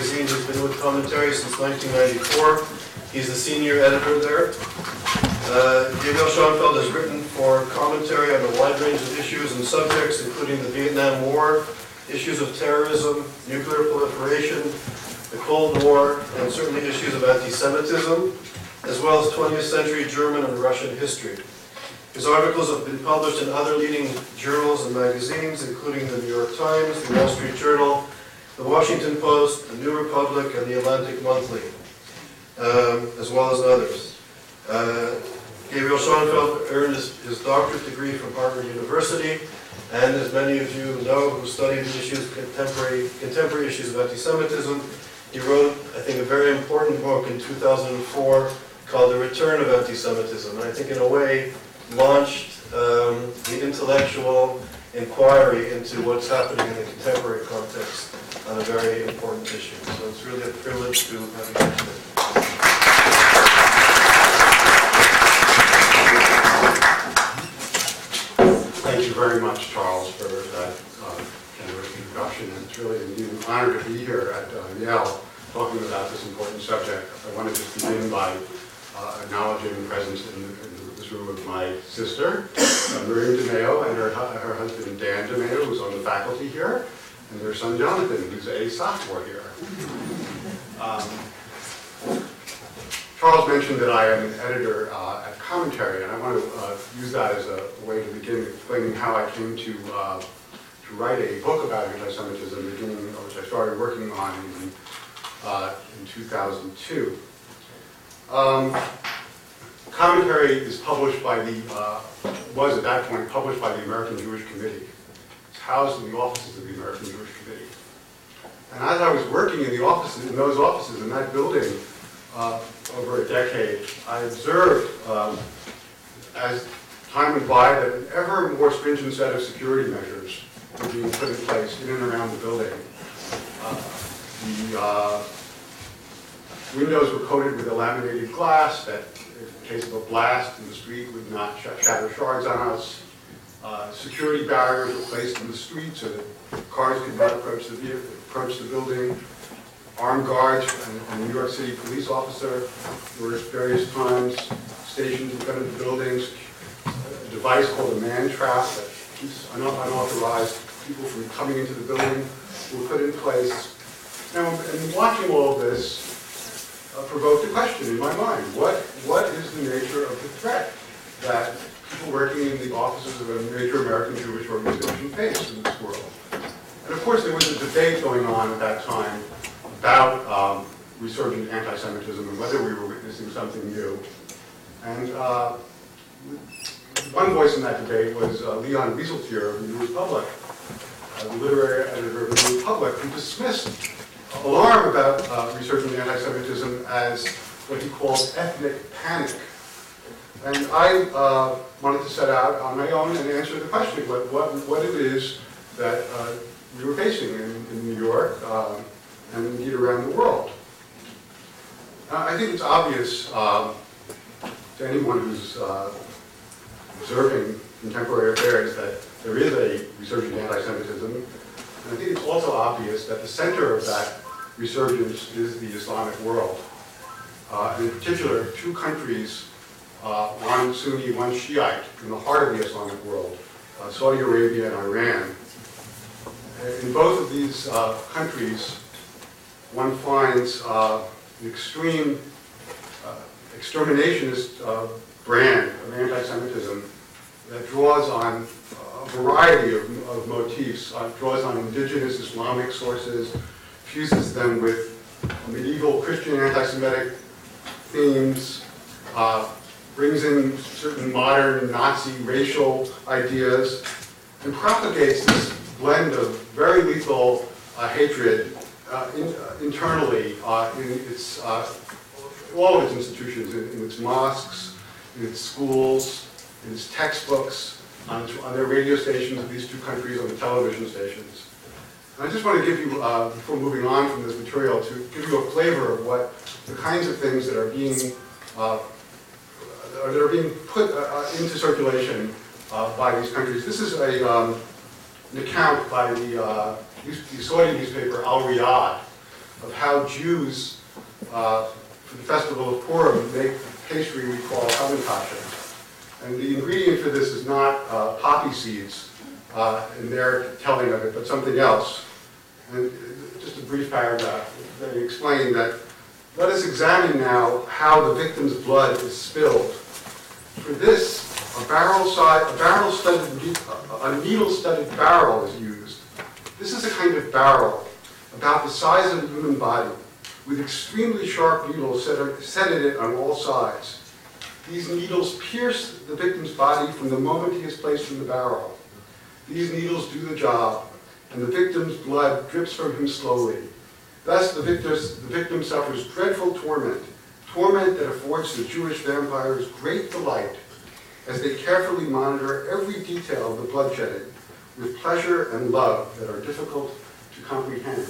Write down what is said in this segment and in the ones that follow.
magazine. He's been with commentary since 1994. He's the senior editor there. Uh, Gabriel Schoenfeld has written for commentary on a wide range of issues and subjects, including the Vietnam War, issues of terrorism, nuclear proliferation, the Cold War, and certainly issues of anti-Semitism, as well as 20th century German and Russian history. His articles have been published in other leading journals and magazines, including the New York Times, the Wall Street Journal, the Washington Post, the New Republic, and the Atlantic Monthly, um, as well as others. Uh, Gabriel Schoenfeld earned his, his doctorate degree from Harvard University, and as many of you know who studied the issues, contemporary, contemporary issues of anti-Semitism, he wrote, I think, a very important book in 2004 called The Return of Anti-Semitism. And I think in a way launched um, the intellectual inquiry into what's happening in the contemporary context on a very important issue. So it's really a privilege to have you here. Thank you very much, Charles, for that uh, generous introduction. And it's really an honor to be here at uh, Yale talking about this important subject. I want to just begin by uh, acknowledging the presence in, in this room of my sister, uh, Miriam DeMeo, and her, her husband Dan DeMeo, who's on the faculty here, and their son Jonathan, who's a sophomore here. Um, Charles mentioned that I am an editor uh, at Commentary, and I want to uh, use that as a way to begin explaining how I came to, uh, to write a book about anti-Semitism, beginning, which I started working on in, uh, in 2002. Um, Commentary is published by the, uh, was at that point published by the American Jewish Committee. Housed in the offices of the American Jewish Committee. And as I was working in the offices, in those offices, in that building, uh, over a decade, I observed um, as time went by that an ever more stringent set of security measures were being put in place in and around the building. Uh, the uh, windows were coated with a laminated glass that, in case of a blast in the street, would not sh- shatter shards on us. Uh, security barriers were placed in the street so that cars could not approach the vehicle, approach the building armed guards and New York City police officer were at various times stationed in front of the buildings. A device called a man trap that keeps un- unauthorized people from coming into the building were put in place. Now, and watching all of this uh, provoked a question in my mind. What, what is the nature of the threat that working in the offices of a major American Jewish organization face in this world? And of course, there was a debate going on at that time about um, resurgent anti-Semitism and whether we were witnessing something new. And uh, one voice in that debate was uh, Leon Wieseltier of the New Republic, uh, the literary editor of the New Republic, who dismissed alarm about uh, resurgent anti-Semitism as what he called ethnic panic. And I uh, wanted to set out on my own and answer the question, what, what, what it is that uh, we were facing in, in New York, um, and indeed around the world. I think it's obvious um, to anyone who's uh, observing contemporary affairs that there is a resurgent anti-Semitism. And I think it's also obvious that the center of that resurgence is the Islamic world. Uh, and in particular, two countries, one Sunni, one Shiite, in the heart of the Islamic world, uh, Saudi Arabia and Iran. In both of these uh, countries, one finds uh, an extreme uh, exterminationist uh, brand of anti-Semitism that draws on a variety of, of motifs, uh, draws on indigenous Islamic sources, fuses them with medieval Christian anti-Semitic themes, uh, brings in certain modern Nazi racial ideas, and propagates this blend of very lethal uh, hatred uh, in, uh, internally uh, in its, uh, all of its institutions, in, in its mosques, in its schools, in its textbooks, on, its- on their radio stations of these two countries, on the television stations. And I just want to give you, uh, before moving on from this material, to give you a flavor of what the kinds of things that are being, uh, uh, that are being put uh, uh, into circulation by these countries. This is a, um, an account by the, the Saudi newspaper Al Riyadh, of how Jews, for the festival of Purim, make pastry we call hamantashen. And the ingredient for this is not poppy seeds uh, in their telling of it, but something else. And just a brief paragraph, that explain that, let us examine now how the victim's blood is spilled. For this, a barrel side, a barrel studded, a needle studded barrel is used. This is a kind of barrel about the size of a human body, with extremely sharp needles set, set in it on all sides. These needles pierce the victim's body from the moment he is placed in the barrel. These needles do the job, and the victim's blood drips from him slowly. Thus, the, victors, the victim suffers dreadful torment, torment that affords the Jewish vampires great delight as they carefully monitor every detail of the bloodshedding with pleasure and love that are difficult to comprehend.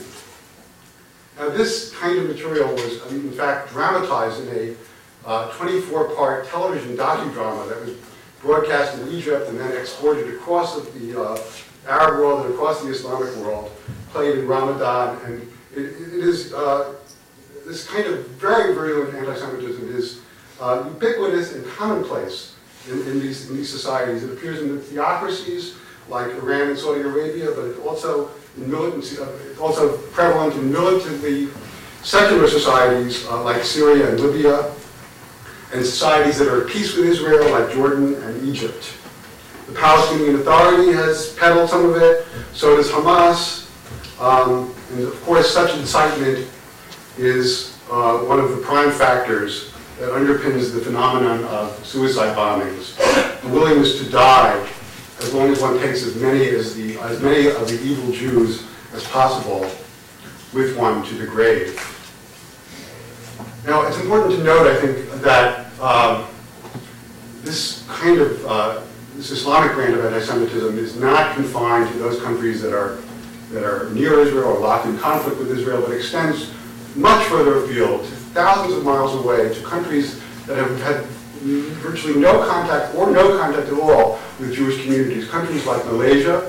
Now, this kind of material was, in fact, dramatized in a 24-part uh, television docudrama that was broadcast in Egypt and then exported across the uh, Arab world and across the Islamic world, played in Ramadan, and it, it is uh, this kind of very virulent anti-Semitism is uh, ubiquitous and commonplace in, in, these, in these societies. It appears in the theocracies like Iran and Saudi Arabia, but it's also in militant, uh, also prevalent in militantly secular societies uh, like Syria and Libya, and societies that are at peace with Israel like Jordan and Egypt. The Palestinian Authority has peddled some of it, so does Hamas. Um, and of course, such incitement is uh, one of the prime factors that underpins the phenomenon of suicide bombings. The willingness to die as long as one takes as many as the as many of the evil Jews as possible with one to the grave. Now, it's important to note, I think, that um, this kind of uh, this Islamic brand of anti-Semitism is not confined to those countries that are that are near Israel or locked in conflict with Israel, but extends much further afield, to thousands of miles away, to countries that have had virtually no contact or no contact at all with Jewish communities. Countries like Malaysia,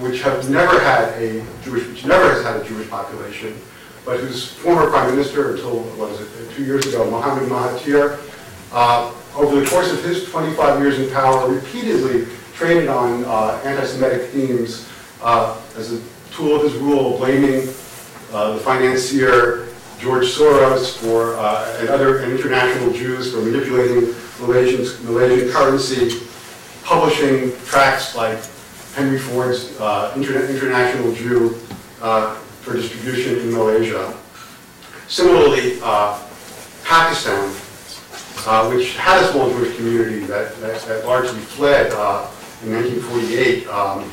which have never had a Jewish, which never has had a Jewish population, but whose former prime minister until, what is it, two years ago, Mohammed Mahathir, uh, over the course of his 25 years in power, repeatedly traded on uh, anti-Semitic themes uh, as a tool of his rule, blaming uh, the financier George Soros for, uh, and other and international Jews for manipulating Malaysian, Malaysian currency, publishing tracts like Henry Ford's uh, Interna International Jew uh, for distribution in Malaysia. Similarly, uh, Pakistan, uh, which had a small Jewish community that, that, that largely fled uh, in 1948, um,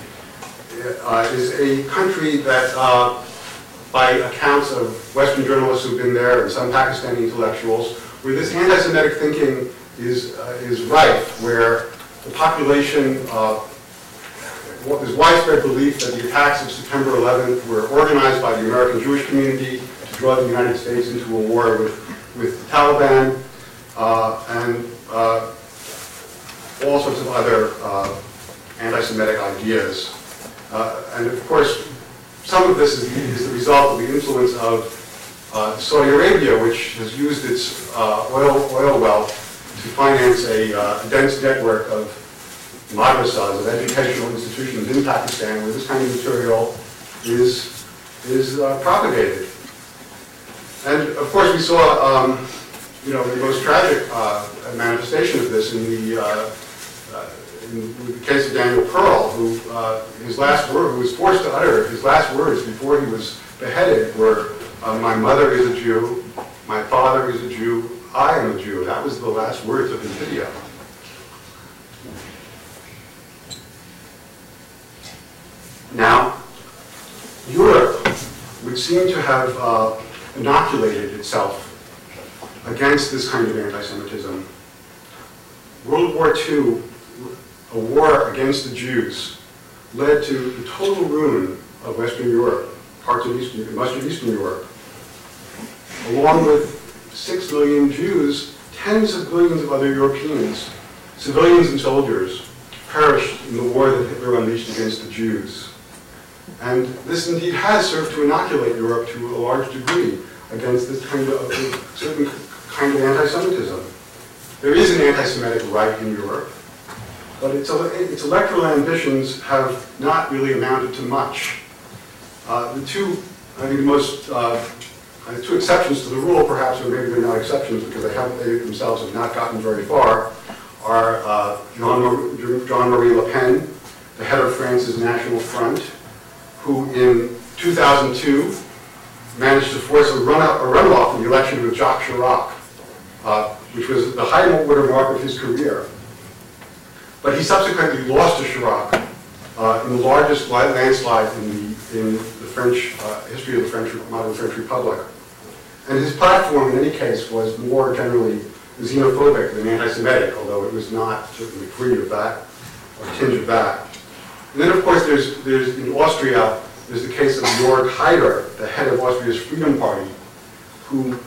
is a country that by accounts of Western journalists who've been there and some Pakistani intellectuals, where this anti-Semitic thinking is, uh, is rife, where the population, uh, there's widespread belief that the attacks of September 11th were organized by the American Jewish community to draw the United States into a war with, with the Taliban, uh, and uh, all sorts of other uh, anti-Semitic ideas. Uh, and of course, some of this is, is the result of the influence of uh, Saudi Arabia, which has used its uh, oil, oil wealth to finance a, uh, dense network of madrasas, of educational institutions in Pakistan, where this kind of material is, is uh, propagated. And of course, we saw, um, you know, the most tragic uh, manifestation of this in the uh, in the case of Daniel Pearl, who uh, his last word, who was forced to utter his last words before he was beheaded were, uh, "My mother is a Jew, my father is a Jew, I am a Jew." That was the last words of his video. Now, Europe would seem to have uh, inoculated itself against this kind of anti-Semitism. World War II a war against the Jews led to the total ruin of Western Europe, parts of Eastern, Western Eastern Europe. Along with six million Jews, tens of millions of other Europeans, civilians and soldiers, perished in the war that Hitler unleashed against the Jews. And this indeed has served to inoculate Europe to a large degree against this kind of, certain kind of anti-Semitism. There is an anti-Semitic right in Europe, but its, its electoral ambitions have not really amounted to much. Uh, the two, I think the most, uh, the two exceptions to the rule, perhaps, or maybe they're not exceptions because they, have, they themselves have not gotten very far, are uh, Jean, Jean-Marie Le Pen, the head of France's National Front, who in 2002 managed to force a, run out, a runoff in the election with Jacques Chirac, uh, which was the high watermark of his career. But he subsequently lost to Chirac uh, in the largest landslide in the, in the French uh, history of the French, modern French Republic. And his platform, in any case, was more generally xenophobic than anti-Semitic, although it was not certainly free of that, or tinge of that. And then, of course, there's, there's in Austria, there's the case of Jörg Haider, the head of Austria's Freedom Party, who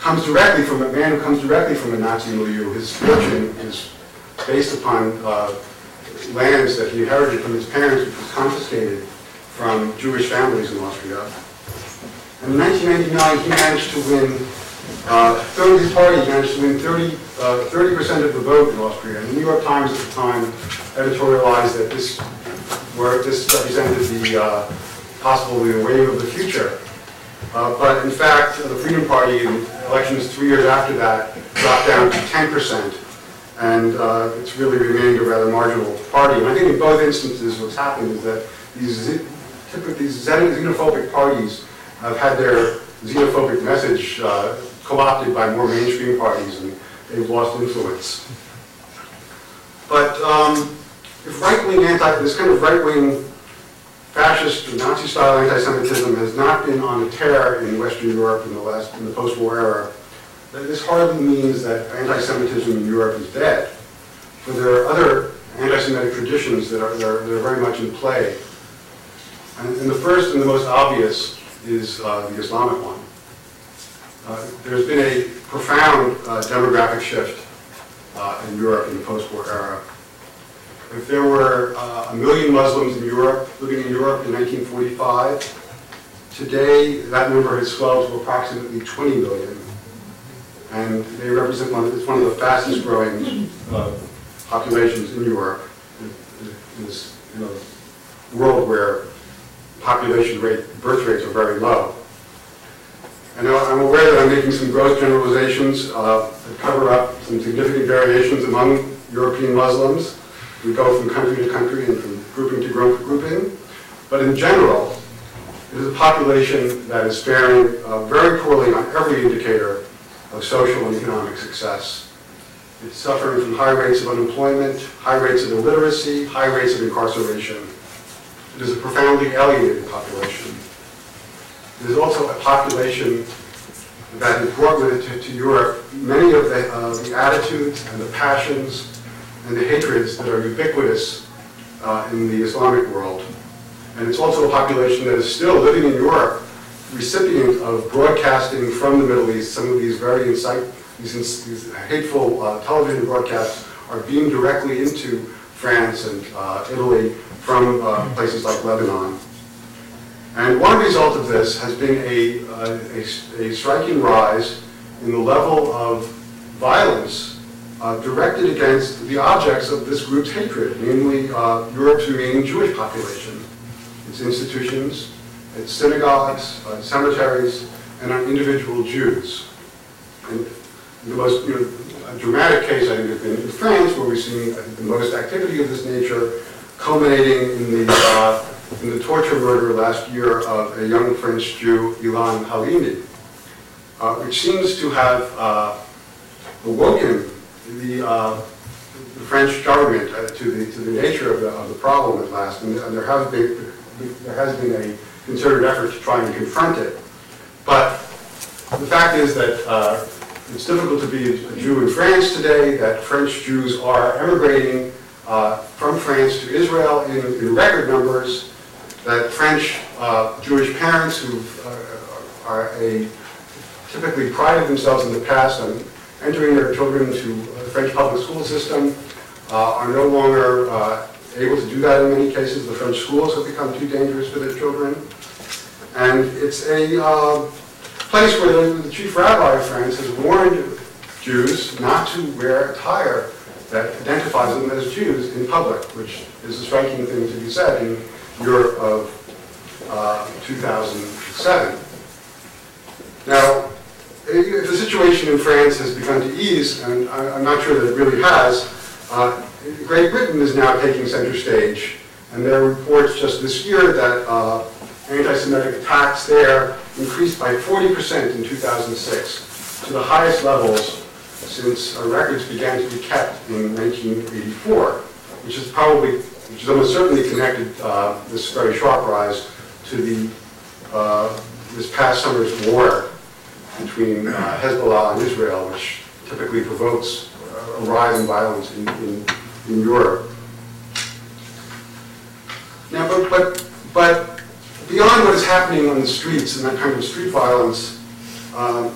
comes directly from a man who comes directly from a Nazi milieu. His fortune is based upon uh, lands that he inherited from his parents, which was confiscated from Jewish families in Austria. And in 1999, he managed to win, uh, his party managed to win 30, uh, 30% of the vote in Austria. And the New York Times at the time editorialized that this, where this represented the uh, possibly the wave of the future. Uh, but in fact, the Freedom Party in elections three years after that dropped down to 10%, and uh, it's really remained a rather marginal party. And I think in both instances what's happened is that these these xenophobic parties have had their xenophobic message uh, co-opted by more mainstream parties, and they've lost influence. But um, if right-wing anti, this kind of right-wing fascist or Nazi-style anti-Semitism has not been on a tear in Western Europe in the last in the post-war era, this hardly means that anti-Semitism in Europe is dead. For there are other anti-Semitic traditions that are, that are, that are very much in play. And, and, the first and the most obvious is uh, the Islamic one. Uh, there's been a profound uh, demographic shift uh, in Europe in the post-war era. If there were uh, a million Muslims in Europe, living in Europe in 1945, today that number has swelled to approximately 20 million. And they represent one of, it's one of the fastest growing uh, populations in Europe, in this you know, world where population rate, birth rates are very low. And I'm aware that I'm making some gross generalizations uh, that cover up some significant variations among European Muslims. We go from country to country and from grouping to grouping. But in general, it is a population that is faring uh, very poorly on every indicator of social and economic success. It's suffering from high rates of unemployment, high rates of illiteracy, high rates of incarceration. It is a profoundly alienated population. It is also a population that has brought with it to, to Europe many of the, uh, the attitudes and the passions and the hatreds that are ubiquitous uh, in the Islamic world. And it's also a population that is still living in Europe, recipient of broadcasting from the Middle East. Some of these very incite, these, these hateful uh, television broadcasts are beamed directly into France and uh, Italy from uh, places like Lebanon. And one result of this has been a, uh, a, a striking rise in the level of violence uh, directed against the objects of this group's hatred, namely uh, Europe's remaining Jewish population, its institutions, its synagogues, uh, cemeteries, and on individual Jews. And the most you know, dramatic case, I think, has been in France, where we've seen the most activity of this nature, culminating in the, uh, in the torture murder last year of a young French Jew, Ilan Halimi, uh, which seems to have uh, awoken the, uh, the French government uh, to, the, to the nature of the, of the problem at last, and, and there, has been, there has been a concerted effort to try and confront it. But the fact is that uh, it's difficult to be a Jew in France today, that French Jews are emigrating uh, from France to Israel in, in record numbers, that French uh, Jewish parents who uh, are a, typically prided themselves in the past on entering their children to the French public school system uh, are no longer uh, able to do that in many cases. The French schools have become too dangerous for their children. And it's a uh, place where the, the chief rabbi of France has warned Jews not to wear attire that identifies them as Jews in public, which is a striking thing to be said in Europe of uh, 2007. Now, the situation in France has begun to ease, and I- I'm not sure that it really has, uh, Great Britain is now taking center stage, and there are reports just this year that uh, anti-Semitic attacks there increased by 40% in 2006, to the highest levels since records began to be kept in 1984, which is probably, which is almost certainly connected, uh, this very sharp rise, to the, uh, this past summer's war between uh, Hezbollah and Israel, which typically provokes a rise in violence in, in, in Europe. Now, but, but, but beyond what is happening on the streets and that kind of street violence, um,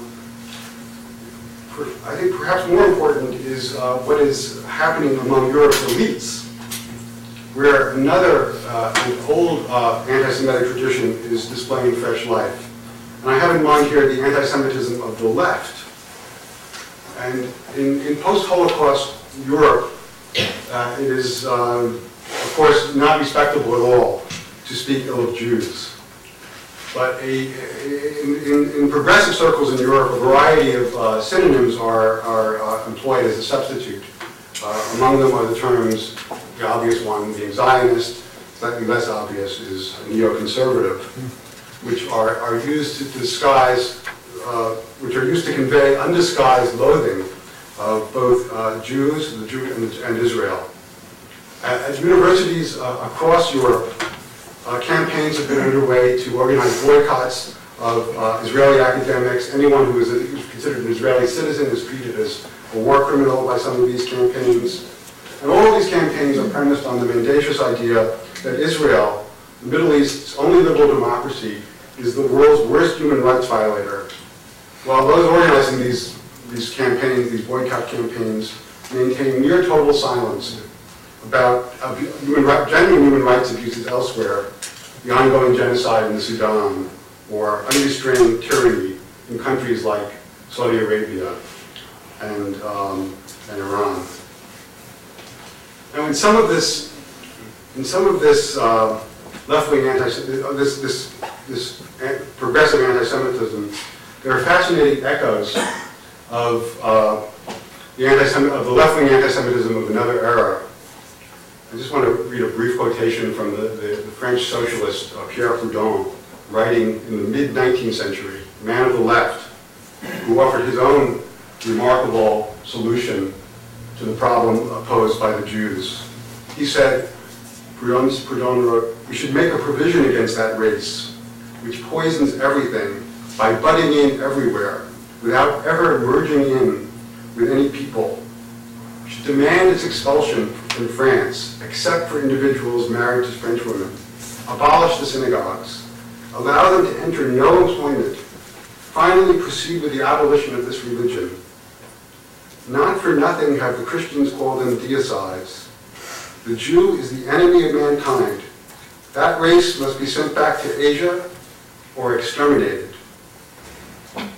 I think perhaps more important is uh, what is happening among Europe's elites, where another uh, an old uh, anti-Semitic tradition is displaying fresh life. And I have in mind here the anti-Semitism of the left. And in, in post-Holocaust Europe, uh, it is, um, of course, not respectable at all to speak ill of Jews. But a, in, in, in progressive circles in Europe, a variety of uh, synonyms are, are uh, employed as a substitute. Uh, among them are the terms, the obvious one being Zionist, slightly less obvious is neoconservative, which are, are used to disguise, uh, which are used to convey undisguised loathing of both uh, Jews the Jew, and, and Israel. At, universities uh, across Europe, uh, campaigns have been underway to organize boycotts of uh, Israeli academics. Anyone who is, a, who's considered an Israeli citizen is treated as a war criminal by some of these campaigns. And all of these campaigns are premised on the mendacious idea that Israel, the Middle East's only liberal democracy, is the world's worst human rights violator. While those organizing these, these campaigns, these boycott campaigns, maintain near total silence about human, ri- genuine human rights abuses elsewhere, the ongoing genocide in Sudan, or unrestrained tyranny in countries like Saudi Arabia and, um, and Iran. Now, in some of this, in some of this uh, left-wing anti, uh, this, this, this progressive anti-Semitism, there are fascinating echoes of uh, the of the left-wing anti-Semitism of another era. I just want to read a brief quotation from the, the, the French socialist uh, Pierre Proudhon, writing in the mid-19th century, man of the left, who offered his own remarkable solution to the problem posed by the Jews. He said, Proudhon, wrote, we should make a provision against that race, which poisons everything by butting in everywhere, without ever merging in with any people. Demand its expulsion from France, except for individuals married to French women. Abolish the synagogues. Allow them to enter no employment. Finally, proceed with the abolition of this religion. Not for nothing have the Christians called them deicides. The Jew is the enemy of mankind. That race must be sent back to Asia or exterminated.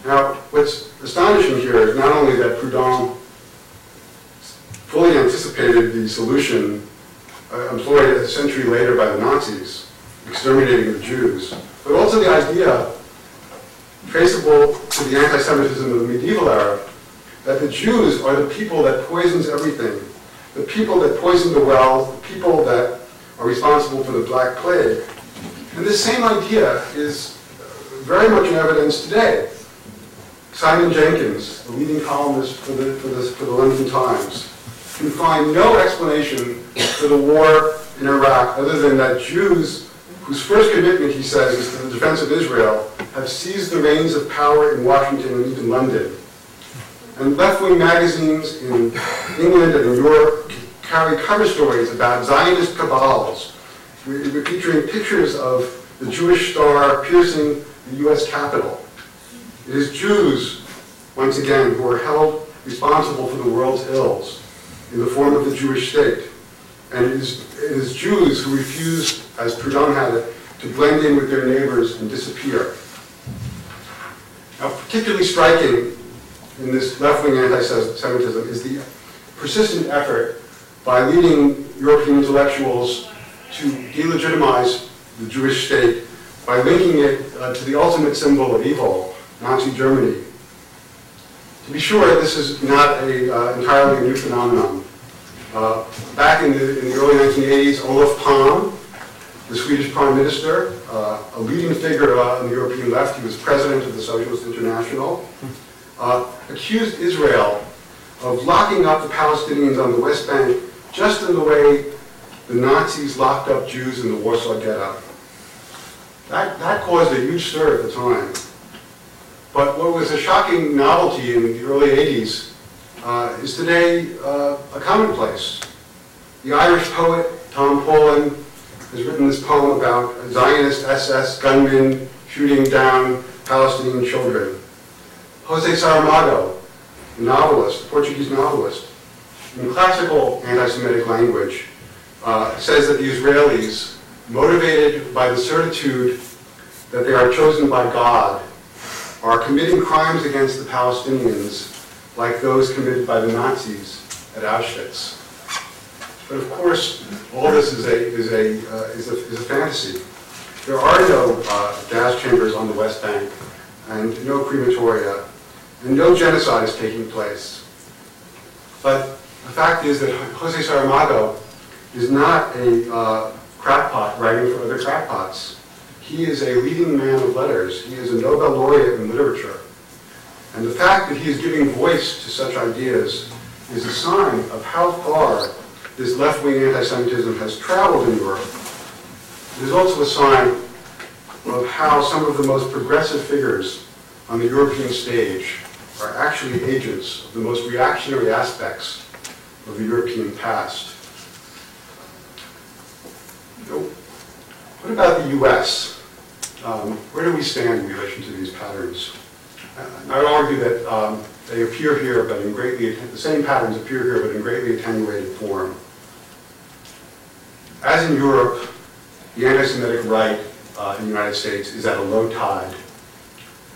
Now, what's astonishing here is not only that Proudhon fully anticipated the solution uh, employed a century later by the Nazis, exterminating the Jews, but also the idea, traceable to the anti-Semitism of the medieval era, that the Jews are the people that poisons everything, the people that poison the well, the people that are responsible for the Black Plague. And this same idea is very much in evidence today. Simon Jenkins, the leading columnist for the, for the, for the London Times, can find no explanation for the war in Iraq other than that Jews, whose first commitment, he says, is to the defense of Israel, have seized the reins of power in Washington and even London. And left-wing magazines in England and in Europe carry cover stories about Zionist cabals, featuring pictures of the Jewish star piercing the U.S. Capitol. It is Jews, once again, who are held responsible for the world's ills in the form of the Jewish state. And it is, it is Jews who refuse, as Proudhon had it, to blend in with their neighbors and disappear. Now, particularly striking in this left-wing anti-Semitism is the persistent effort by leading European intellectuals to delegitimize the Jewish state by linking it uh, to the ultimate symbol of evil, Nazi Germany. To be sure, this is not a uh, entirely new phenomenon. Uh, back in the, in the early 1980s, Olof Palme, the Swedish prime minister, uh, a leading figure uh, on the European left, he was president of the Socialist International, uh, accused Israel of locking up the Palestinians on the West Bank just in the way the Nazis locked up Jews in the Warsaw Ghetto. That, that caused a huge stir at the time. But what was a shocking novelty in the early 80s uh, is today uh, a commonplace. The Irish poet Tom Paulin has written this poem about a Zionist SS gunmen shooting down Palestinian children. Jose Saramago, the novelist, Portuguese novelist, in classical anti-Semitic language, uh, says that the Israelis, motivated by the certitude that they are chosen by God, are committing crimes against the Palestinians like those committed by the Nazis at Auschwitz. But of course, all this is a, is a, uh, is a, is a fantasy. There are no uh, gas chambers on the West Bank, and no crematoria, and no genocide is taking place. But the fact is that Jose Saramago is not a uh, crackpot writing for other crackpots. He is a leading man of letters. He is a Nobel laureate in literature. And the fact that he is giving voice to such ideas is a sign of how far this left-wing anti-Semitism has traveled in Europe. It is also a sign of how some of the most progressive figures on the European stage are actually agents of the most reactionary aspects of the European past. So, what about the U.S.? Um, where do we stand in relation to these patterns? I would argue that um, they appear here, but in greatly, the same patterns appear here, but in greatly attenuated form. As in Europe, the anti-Semitic right uh, in the United States is at a low tide.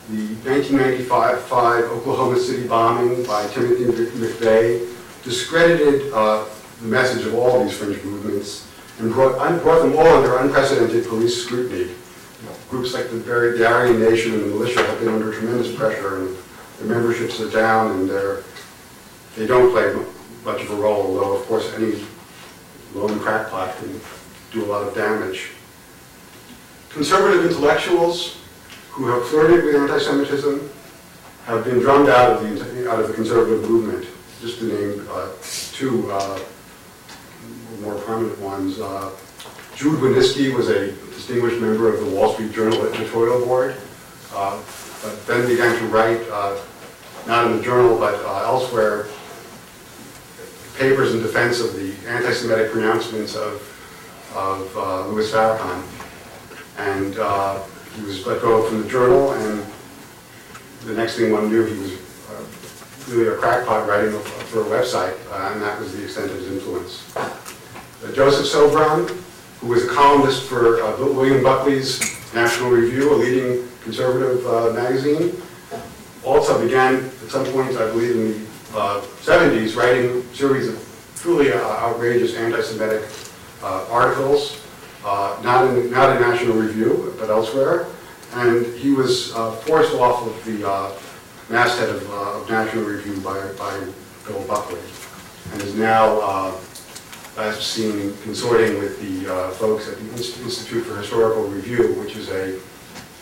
The 1995 Oklahoma City bombing by Timothy McVeigh discredited uh, the message of all these fringe movements and brought, brought them all under unprecedented police scrutiny. Groups like the very the Aryan Nation and the militia have been under tremendous pressure, and their memberships are down, and they're, they don't play much of a role, although, of course, any lone crackpot can do a lot of damage. Conservative intellectuals who have flirted with anti-Semitism have been drummed out of the, out of the conservative movement. Just to name uh, two uh, more prominent ones. Uh, Jude Wanniski was a distinguished member of the Wall Street Journal editorial board, uh, but then began to write, uh, not in the journal, but uh, elsewhere, papers in defense of the anti-Semitic pronouncements of, of uh, Louis Farrakhan. And uh, he was let go from the journal, and the next thing one knew, he was uh, really a crackpot writing for a website, and that was the extent of his influence. Joseph Sobran, who was a columnist for uh, William Buckley's National Review, a leading conservative uh, magazine, also began at some point, I believe in the uh, 70s, writing a series of truly uh, outrageous anti-Semitic uh, articles, uh, not in not in National Review, but elsewhere. And he was forced off of the masthead of, of National Review by, by Bill Buckley, and is now, as seen, consorting with the uh, folks at the Inst- Institute for Historical Review, which is a,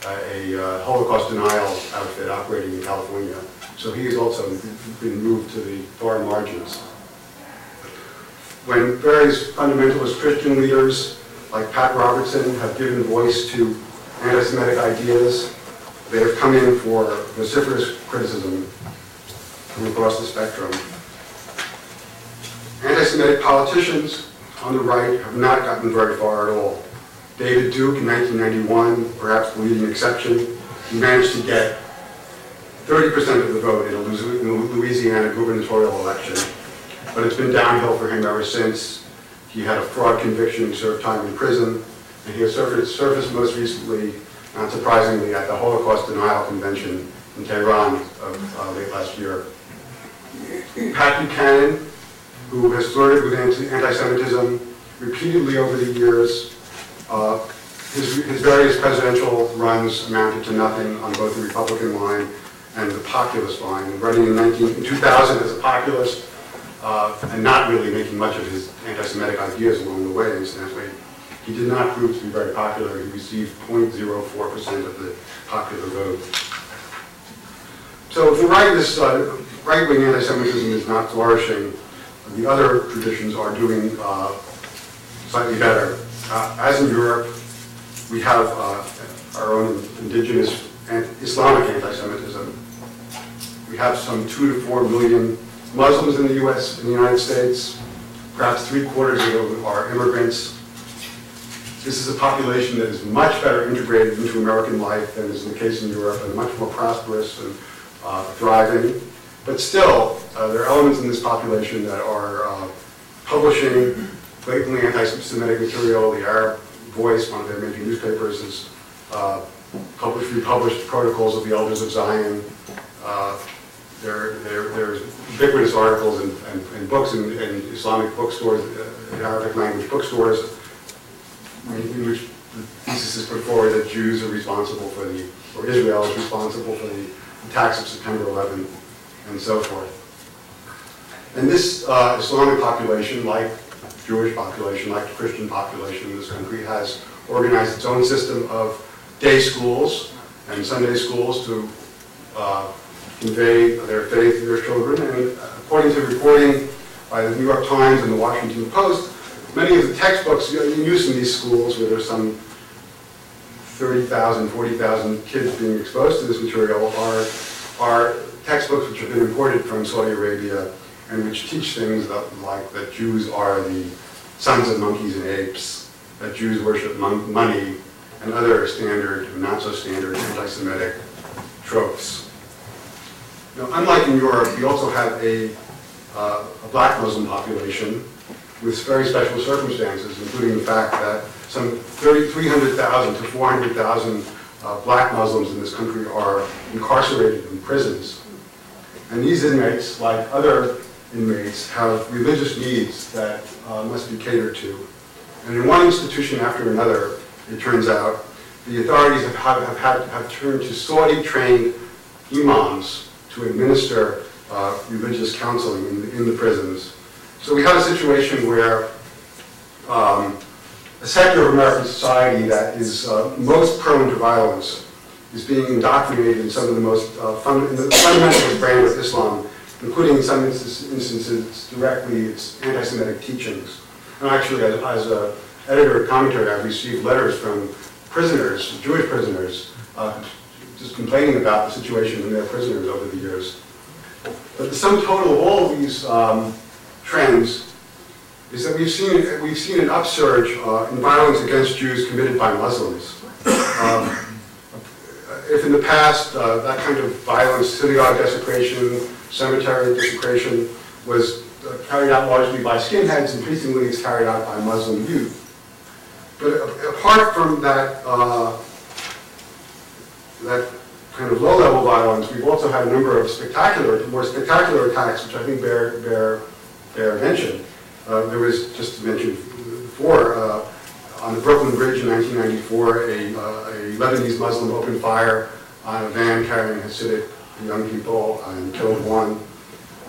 a uh, Holocaust denial outfit operating in California. So he has also been moved to the far margins. When various fundamentalist Christian leaders like Pat Robertson have given voice to anti-Semitic ideas, they have come in for vociferous criticism from across the spectrum. Anti-Semitic politicians on the right have not gotten very far at all. David Duke in 1991, perhaps the leading exception, he managed to get 30% of the vote in a Louisiana gubernatorial election, but it's been downhill for him ever since. He had a fraud conviction, served time in prison, and he has surfaced surfaced most recently, not surprisingly, at the Holocaust Denial Convention in Tehran of uh, late last year. Pat Buchanan, who has flirted with anti- anti-Semitism repeatedly over the years. Uh, His his various presidential runs amounted to nothing on both the Republican line and the populist line. Running in 19 in 2000 as a populist, uh, and not really making much of his anti-Semitic ideas along the way, incidentally. He did not prove to be very popular. He received 0.04% of the popular vote. So if the right is, uh, right-wing anti-Semitism is not flourishing, the other traditions are doing uh, slightly better. Uh, As in Europe, we have uh, our own indigenous and Islamic anti-Semitism. We have some two to four million Muslims in the US, in the United States. Perhaps three quarters of them are immigrants. This is a population that is much better integrated into American life than is the case in Europe, and much more prosperous and uh, thriving. But still, uh, there are elements in this population that are uh, publishing blatantly anti-Semitic material. The Arab Voice, one of their major newspapers, has uh, published, republished Protocols of the Elders of Zion. Uh, There, there, there's ubiquitous articles and, and, and books in, in Islamic bookstores, uh, in Arabic language bookstores, in which the thesis is put forward that Jews are responsible for the, or Israel is responsible for the attacks of September 11 and so forth. And this uh, Islamic population, like Jewish population, like the Christian population in this country, has organized its own system of day schools and Sunday schools to uh, convey their faith to their children. And according to reporting by the New York Times and the Washington Post, many of the textbooks in use in these schools, where there's some 30,000, 40,000 kids being exposed to this material, are, are textbooks which have been imported from Saudi Arabia and which teach things that, like that Jews are the sons of monkeys and apes, that Jews worship mon- money, and other standard, not so standard anti-Semitic tropes. Now, unlike in Europe, we also have a, uh, a black Muslim population with very special circumstances, including the fact that some 300,000 to 400,000 uh, black Muslims in this country are incarcerated in prisons. And these inmates, like other inmates, have religious needs that uh, must be catered to. And in one institution after another, it turns out, the authorities have, have, have, have turned to Saudi-trained imams to administer uh, religious counseling in the, in the prisons. So we have a situation where um, a sector of American society that is uh, most prone to violence is being indoctrinated in some of the most uh, the fundamentalist brand of Islam, including in some instances, directly its anti-Semitic teachings. And actually, as, as a editor of commentary, I've received letters from prisoners, Jewish prisoners, uh, just complaining about the situation in their prisoners over the years. But the sum total of all of these um, trends is that we've seen, we've seen an upsurge uh, in violence against Jews committed by Muslims. Um, if in the past uh, that kind of violence, synagogue desecration, cemetery desecration, was uh, carried out largely by skinheads, increasingly it's carried out by Muslim youth. But apart from that, uh, that kind of low-level violence, we've also had a number of spectacular, more spectacular attacks, which I think bear, bear, bear mention. Uh, There was, just to mention before, uh, on the Brooklyn Bridge in 1994, a uh, a Lebanese Muslim opened fire on a van carrying Hasidic young people and killed one.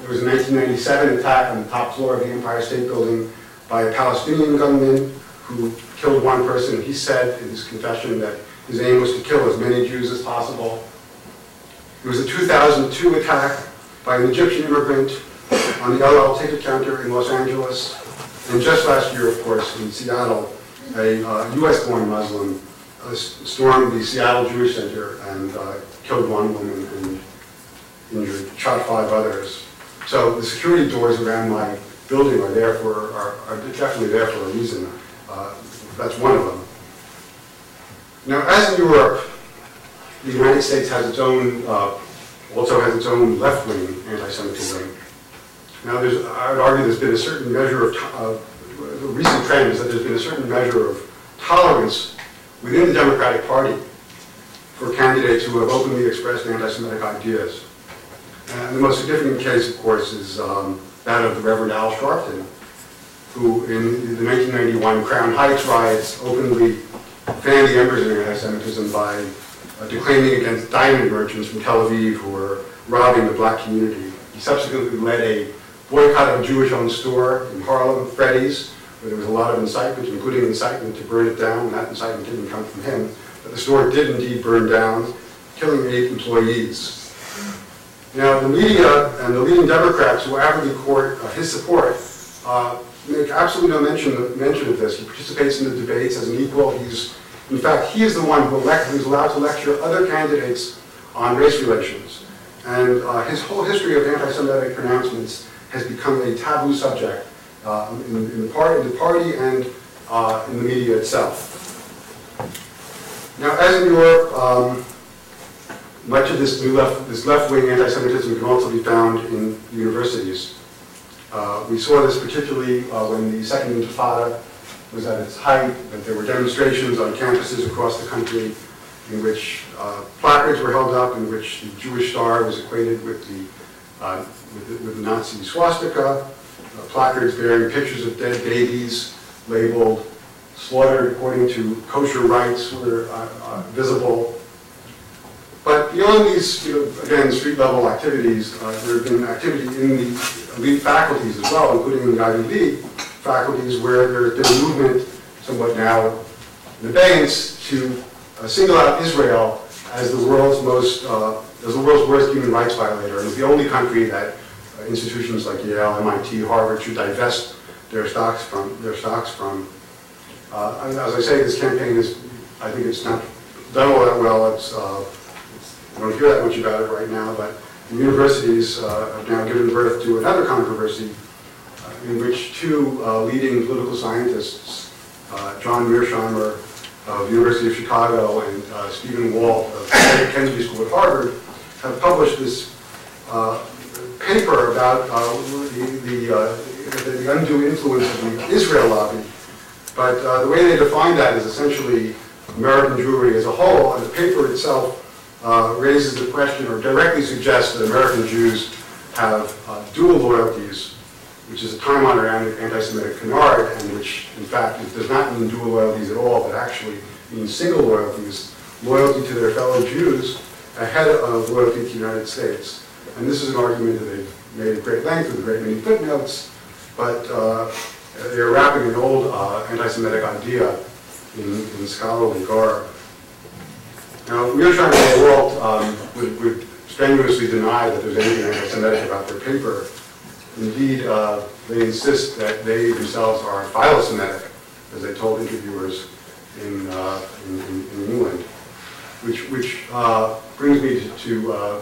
There was a 1997 attack on the top floor of the Empire State Building by a Palestinian gunman who killed one person. He said in his confession that his aim was to kill as many Jews as possible. There was a 2002 attack by an Egyptian immigrant on the El Al ticket counter in Los Angeles. And just last year, of course, in Seattle, a uh, US-born Muslim uh, stormed the Seattle Jewish Center and uh, killed one woman and injured, shot five others. So the security doors around my building are there for, are are definitely there for a reason. Uh, That's one of them. Now, as in Europe, the United States has its own, uh, also has its own left-wing anti-Semitism. Now, there's, I would argue there's been a certain measure of, of the recent trend is that there's been a certain measure of tolerance within the Democratic Party for candidates who have openly expressed anti-Semitic ideas. And the most significant case, of course, is um, that of the Reverend Al Sharpton, who in the 1991 Crown Heights riots openly fanned the embers of anti-Semitism by uh, declaiming against diamond merchants from Tel Aviv who were robbing the black community. He subsequently led a boycott of a Jewish-owned store in Harlem, Freddy's, where there was a lot of incitement, including incitement to burn it down. That incitement didn't come from him, but the store did indeed burn down, killing eight employees. Now, the media and the leading Democrats who avidly court uh, his support uh, make absolutely no mention, mention of this. He participates in the debates as an equal. He's, in fact, he is the one who elect, who's allowed to lecture other candidates on race relations. And uh, his whole history of anti-Semitic pronouncements has become a taboo subject uh, in, in, the part, in the party and uh, in the media itself. Now, as in Europe, um, much of this left, this left-wing anti-Semitism can also be found in universities. Uh, we saw this particularly uh, when the Second Intifada was at its height, that there were demonstrations on campuses across the country in which uh, placards were held up, in which the Jewish star was equated with the, uh, with the, with the Nazi swastika, uh, placards bearing pictures of dead babies labeled slaughtered according to kosher rites were uh, uh, visible. But beyond these, you know, again, street level activities, uh, there have been activity in the elite faculties as well, including in the Ivy League faculties, where there has been movement, somewhat now in abeyance, to uh, single out Israel as the world's most, uh, as the world's worst human rights violator, and as the only country that institutions like Yale, MIT, Harvard should divest their stocks from. Their stocks from. Uh, as I say, this campaign is, I think it's not done all that well. It's, uh, it's, I don't hear that much about it right now, but universities uh, have now given birth to another controversy uh, in which two uh, leading political scientists, uh, John Mearsheimer of the University of Chicago and uh, Stephen Walt of the Kennedy School at Harvard, have published this uh, paper about the, the, the, undue influence of the Israel lobby. But the way they define that is essentially American Jewry as a whole, and the paper itself uh, raises the question or directly suggests that American Jews have uh, dual loyalties, which is a time-honored anti-Semitic canard, and which, in fact, does not mean dual loyalties at all, but actually means single loyalties, loyalty to their fellow Jews ahead of loyalty to the United States. And this is an argument that they've made at great length with a great many footnotes, but uh, they're wrapping an old uh, anti-Semitic idea in, in scholarly garb. Now, Mearsheimer and Walt um, would, would, strenuously deny that there's anything anti-Semitic about their paper. Indeed, uh, they insist that they themselves are philo-Semitic, as they told interviewers in, uh, in, in, England, which, which uh, brings me to, to uh,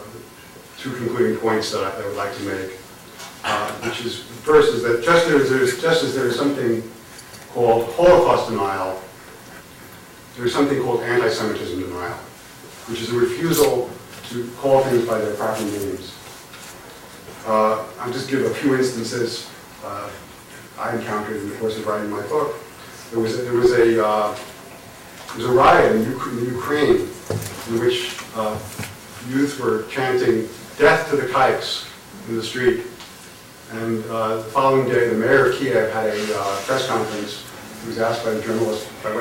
two concluding points that I, I would like to make, uh, which is, first is that just as, there's, just as there is something called Holocaust denial, there is something called anti-Semitism denial which is a refusal to call things by their proper names. Uh, I'll just give a few instances uh, I encountered in the course of writing my book. There was a, there was a, uh, there was a riot in, in Ukraine in which uh, youth were chanting "Death to the Kikes" in the street. And uh, the following day, the mayor of Kiev had a uh, press conference. He was asked by the journalists, by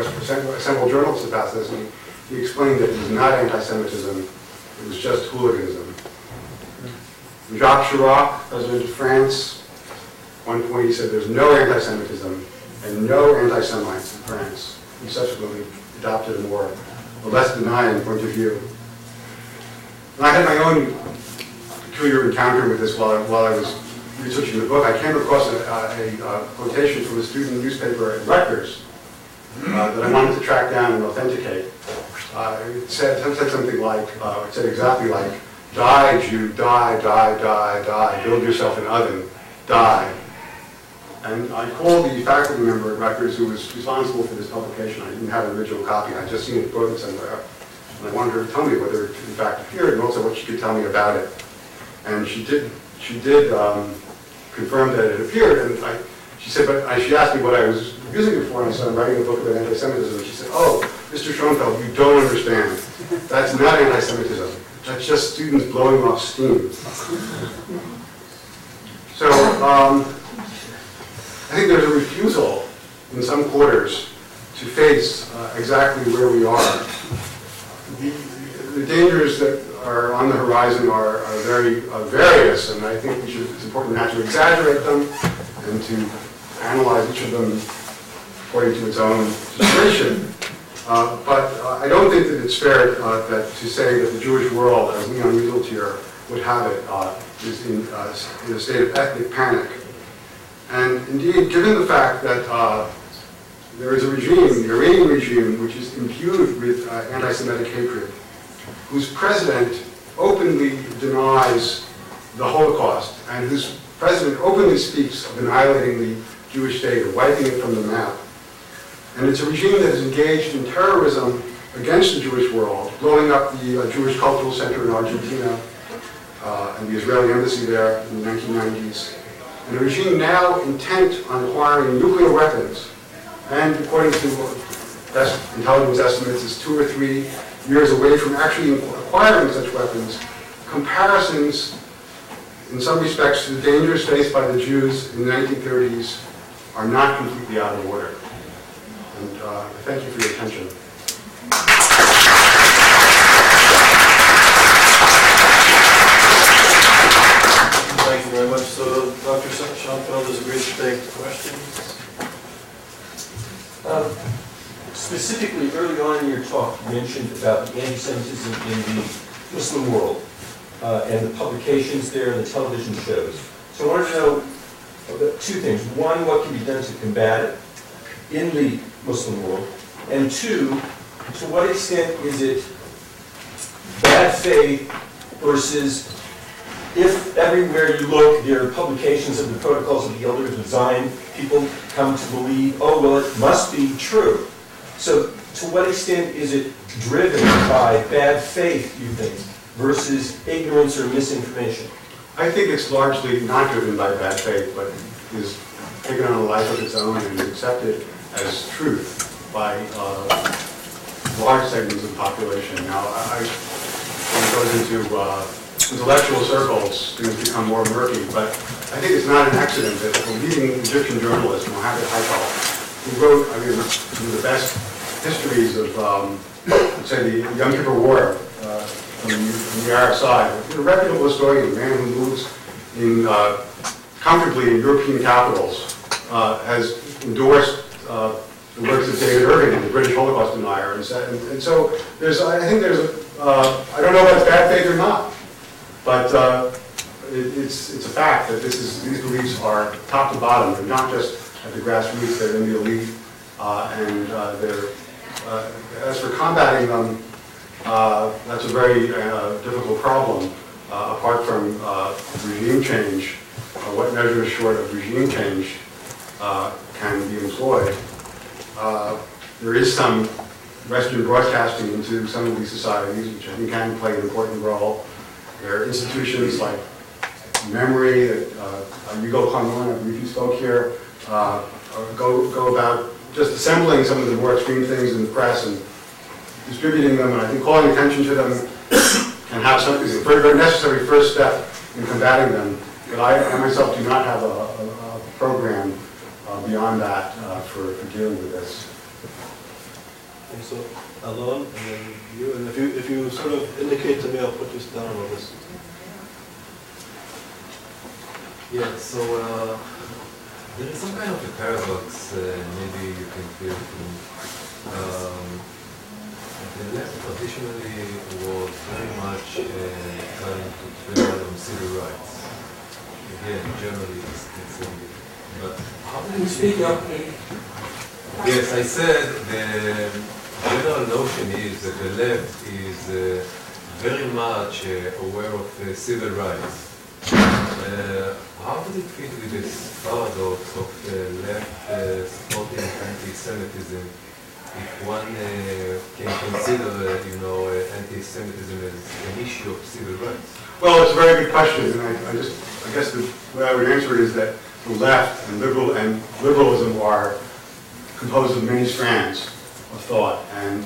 several journalists about this, and he explained that it was not anti-Semitism, it was just hooliganism. Jacques Chirac, president of France, one point he said there's no anti-Semitism and no anti-Semites in France. He subsequently adopted a more, a less denying point of view. And I had my own peculiar encounter with this while I, while I was researching the book. I came across a, a, a quotation from a student newspaper at Rutgers uh, that I wanted to track down and authenticate uh, it said, said something like, uh, it said exactly like, die Jew, die, die, die, die, build yourself an oven, die. And I called the faculty member at Rutgers who was responsible for this publication. I didn't have an original copy, I'd just seen it quoted somewhere. And I wanted her to tell me whether it in fact appeared and also what she could tell me about it. And she did, she did um, confirm that it appeared, and I, she said, but I- she asked me what I was using it for, and I said, I'm writing a book about anti-Semitism. And she said, oh, Mr. Schoenfeld, you don't understand. That's not anti-Semitism. That's just students blowing off steam. So, um, I think there's a refusal in some quarters to face uh, exactly where we are. The the dangers that are on the horizon are are very various, and I think should, it's important not to exaggerate them and to analyze each of them according to its own situation. Uh, But uh, I don't think that it's fair uh, that, to say that the Jewish world, as Leon Wieseltier would have it, uh, is in uh, in a state of ethnic panic. And indeed, given the fact that there is a regime, the Iranian regime, which is imbued with anti-Semitic hatred, whose president openly denies the Holocaust, and whose president openly speaks of annihilating the Jewish state wiping it from the map. And it's a regime that is engaged in terrorism against the Jewish world, blowing up the uh, Jewish Cultural Center in Argentina uh, and the Israeli embassy there in the 1990s. And a regime now intent on acquiring nuclear weapons, and according to best intelligence estimates, is two or three years away from actually acquiring such weapons. Comparisons, in some respects, to the dangers faced by the Jews in the 1930s are not completely out of order. And uh, thank you for your attention. Thank you very much. So Dr. Schoenfeld has agreed to take questions. Um, Specifically, early on in your talk, you mentioned about the anti-Semitism in the Muslim world, uh, and the publications there, and the television shows. So I wanted to know about two things. One, what can be done to combat it in the Muslim world? And two, to what extent is it bad faith versus if everywhere you look, there are publications of the protocols of the elders of Zion, people come to believe, oh, well, it must be true. So to what extent is it driven by bad faith, you think, versus ignorance or misinformation? I think it's largely not driven by bad faith, but is taken on a life of its own and is accepted as truth by uh, large segments of the population. Now, I, when it goes into uh, intellectual circles, things become more murky, but I think it's not an accident that a leading Egyptian journalist, Mohammed Haikal, who wrote, I mean, some of the best histories of, um, let's say, the Yom Kippur War uh, from the from the side, a reputable historian, a man who moves in, uh, comfortably in European capitals, uh, has endorsed uh, the works of David Irving, the British Holocaust denier, and said- and and so there's, I think there's, uh, I don't know if it's bad faith or not, but uh, it- it's, it's a fact that this is, these beliefs are top to bottom, they're not just at the grassroots, they're in the elite, uh, and uh, they're, uh, as for combating them, that's a very difficult problem, apart from regime change, what measures short of regime change can be employed. There is some Western broadcasting into some of these societies, which I think can play an important role. There are institutions like MEMRI, that uh, Yuval Khanun, I believe you spoke here, uh, go, go about just assembling some of the more extreme things in the press and distributing them, and I think calling attention to them can have some, is a very, very necessary first step in combating them. But I, I myself do not have a, a, a program uh, beyond that uh, for, for dealing with this. And so, Alon, and then you, and if you, if you sort of indicate to me, I'll put this down on this. Yeah, so uh, there is some kind of a paradox, uh, maybe you can feel from um, the left traditionally was very much uh, trying to depend on civil rights. Again, generally it's, but how do you you speak up? Yes, I said the general notion is that the left is uh, very much uh, aware of uh, civil rights. Uh, how does it fit with this paradox of the left uh, supporting anti-Semitism if one uh, can consider, uh, you know, uh, anti-Semitism as an issue of civil rights? Well, it's a very good question, and I, I just, I guess the way I would answer it is that the left and liberal and liberalism are composed of many strands of thought, and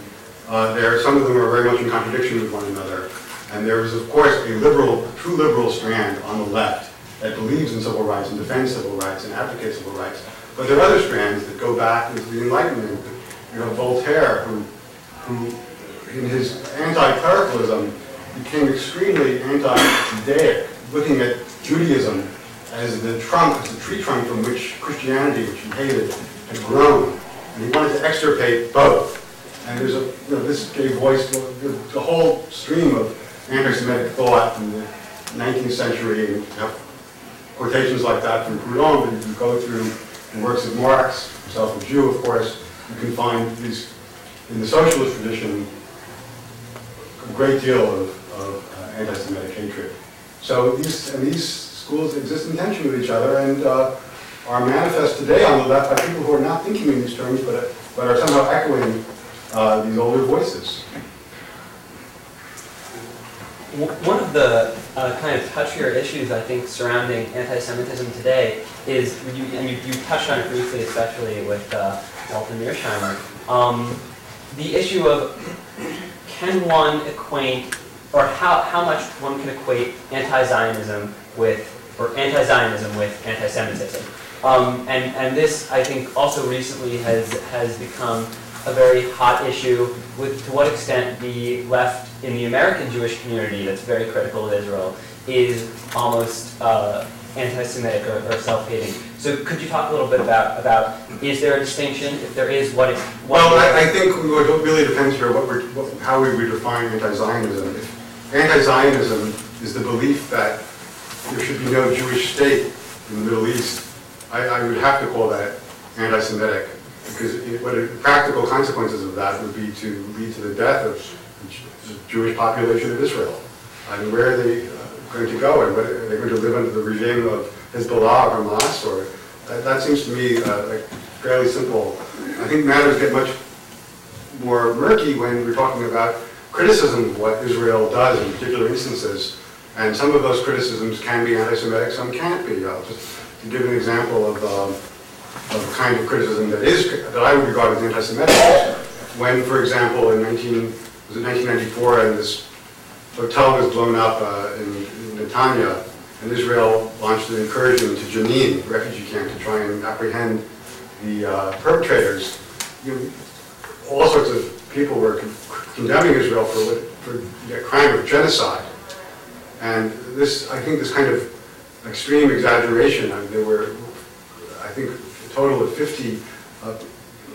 uh, there some of them are very much in contradiction with one another. And there is, of course, a liberal, true liberal strand on the left that believes in civil rights and defends civil rights and advocates civil rights. But there are other strands that go back into the Enlightenment. You know, Voltaire, who, who in his anti-clericalism became extremely anti-Judaic, looking at Judaism as the trunk, as the tree trunk from which Christianity, which he hated, had grown. And he wanted to extirpate both. And there's a, you know, this gave voice to the whole stream of anti-Semitic thought in the 19th century, and have quotations like that from Proudhon, but if you go through the works of Marx, himself a Jew, of course, you can find these, in the socialist tradition, a great deal of, of uh, anti-Semitic hatred. So these, and these schools exist in tension with each other and uh, are manifest today on the left by people who are not thinking in these terms, but, but are somehow echoing uh, these older voices. One of the uh, kind of touchier issues, I think, surrounding anti-Semitism today is, you, and you, you touched on it briefly, especially with uh, Walter Mearsheimer, um, the issue of can one equate, or how, how much one can equate anti-Zionism with, or anti-Zionism with anti-Semitism. Um, and, and this, I think, also recently has, has become a very hot issue with to what extent the left in the American Jewish community that's very critical of Israel is almost uh, anti-Semitic or, or self-hating. So could you talk a little bit about, about is there a distinction? If there is, what is... what Well, I, I think it really depends here what we're, what, how we would define anti-Zionism. If Anti-Zionism is the belief that there should be no Jewish state in the Middle East. I, I would have to call that anti-Semitic, because it, what the practical consequences of that would be to lead to the death of the the Jewish population of Israel. I mean, where are they uh, going to go, and what, are they going to live under the regime of Hezbollah or Hamas, or, that, that seems to me uh, like fairly simple. I think matters get much more murky when we're talking about criticism of what Israel does in particular instances. And some of those criticisms can be anti-Semitic, some can't be. I'll just to give an example of, um, of a kind of criticism that is, that I would regard as anti-Semitic. When, for example, in 19, was it 1994, and this hotel was blown up uh, in, in Netanya, and Israel launched an incursion to Jenin, a refugee camp, to try and apprehend the uh, perpetrators. You, all sorts of people were con- condemning Israel for, for the crime of genocide. And this, I think this kind of extreme exaggeration, I mean, there were, I think, a total of 50 uh,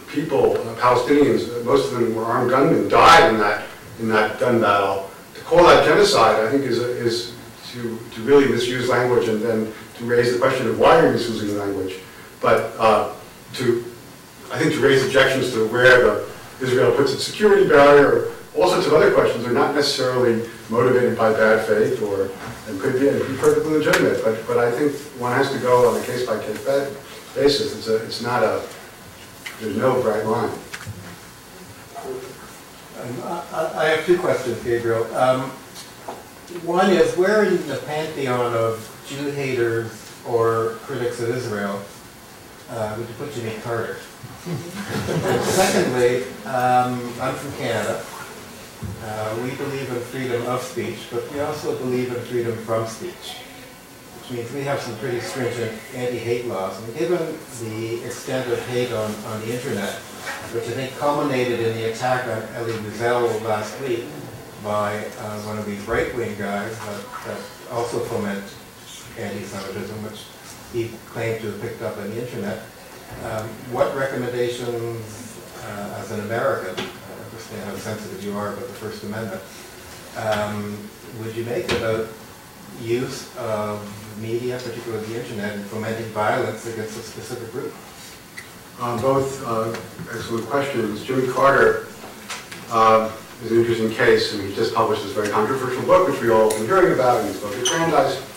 people, uh, Palestinians, uh, most of them were armed gunmen, died in that, in that gun battle. To call that genocide, I think, is, is to, to really misuse language and then to raise the question of why are you misusing language. But uh, to, I think to raise objections to where the, Israel puts its security barrier, all sorts of other questions are not necessarily motivated by bad faith or, and could be, and be perfectly legitimate. But, but I think one has to go on a case-by-case basis. It's a, it's not a, there's no bright line. I I have two questions, Gabriel. Um, One is, where in the pantheon of Jew haters or critics of Israel uh, would you put Jimmy Carter? Secondly, um, I'm from Canada. Uh, We believe in freedom of speech, but we also believe in freedom from speech, which means we have some pretty stringent anti-hate laws. And given the extent of hate on, on the internet, which I think culminated in the attack on Elie Wiesel last week by uh, one of these right-wing guys that, that also foment anti-Semitism, which he claimed to have picked up on the internet. Um, What recommendations, uh, as an American, I understand how sensitive you are about the First Amendment, um, would you make about use of media, particularly the internet, and fomenting violence against a specific group? Uh, Both uh, excellent questions. Jimmy Carter uh, is an interesting case, and he just published this very controversial book, which we all have been hearing about, and he's both at Brandeis.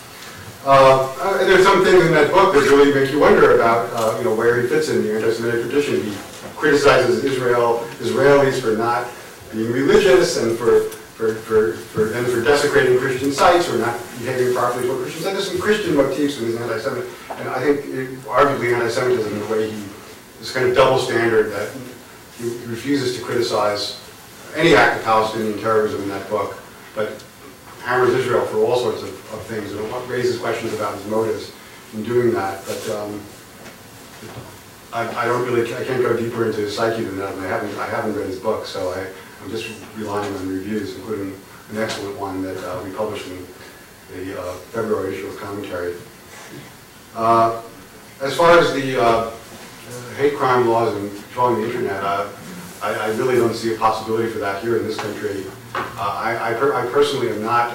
Uh, uh, and There's some things in that book that really make you wonder about, uh, you know, where he fits in the anti-Semitic tradition. He criticizes Israel, Israelis for not being religious and for for, for, for, and for desecrating Christian sites or not behaving properly toward Christians. And there's some Christian motifs in his anti-Semitism, and I think it- arguably anti-Semitism in the way he, this kind of double standard that he refuses to criticize any act of Palestinian terrorism in that book, but hammers Israel for all sorts of, of things, and raises questions about his motives in doing that. But um, I, I don't really, I can't go deeper into his psyche than that, and I haven't, I haven't read his book, so I, I'm just relying on reviews, including an excellent one that uh, we published in the uh, February issue of commentary. Uh, As far as the uh, hate crime laws and controlling the internet, uh, I, I really don't see a possibility for that here in this country. Uh, I, I per- I personally am not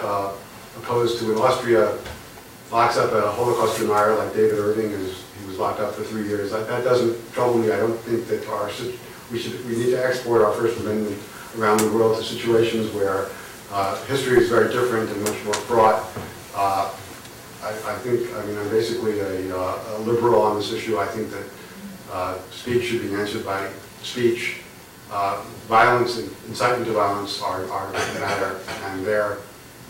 opposed to when Austria locks up a Holocaust denier like David Irving, is, he was locked up for three years. That, that doesn't trouble me. I don't think that our, we should, we need to export our First Amendment around the world to situations where uh, history is very different and much more fraught. Uh, I, I think, I mean, I'm basically a, uh, a liberal on this issue. I think that uh, speech should be answered by speech. Uh, Violence and incitement to violence are, are matter, and there,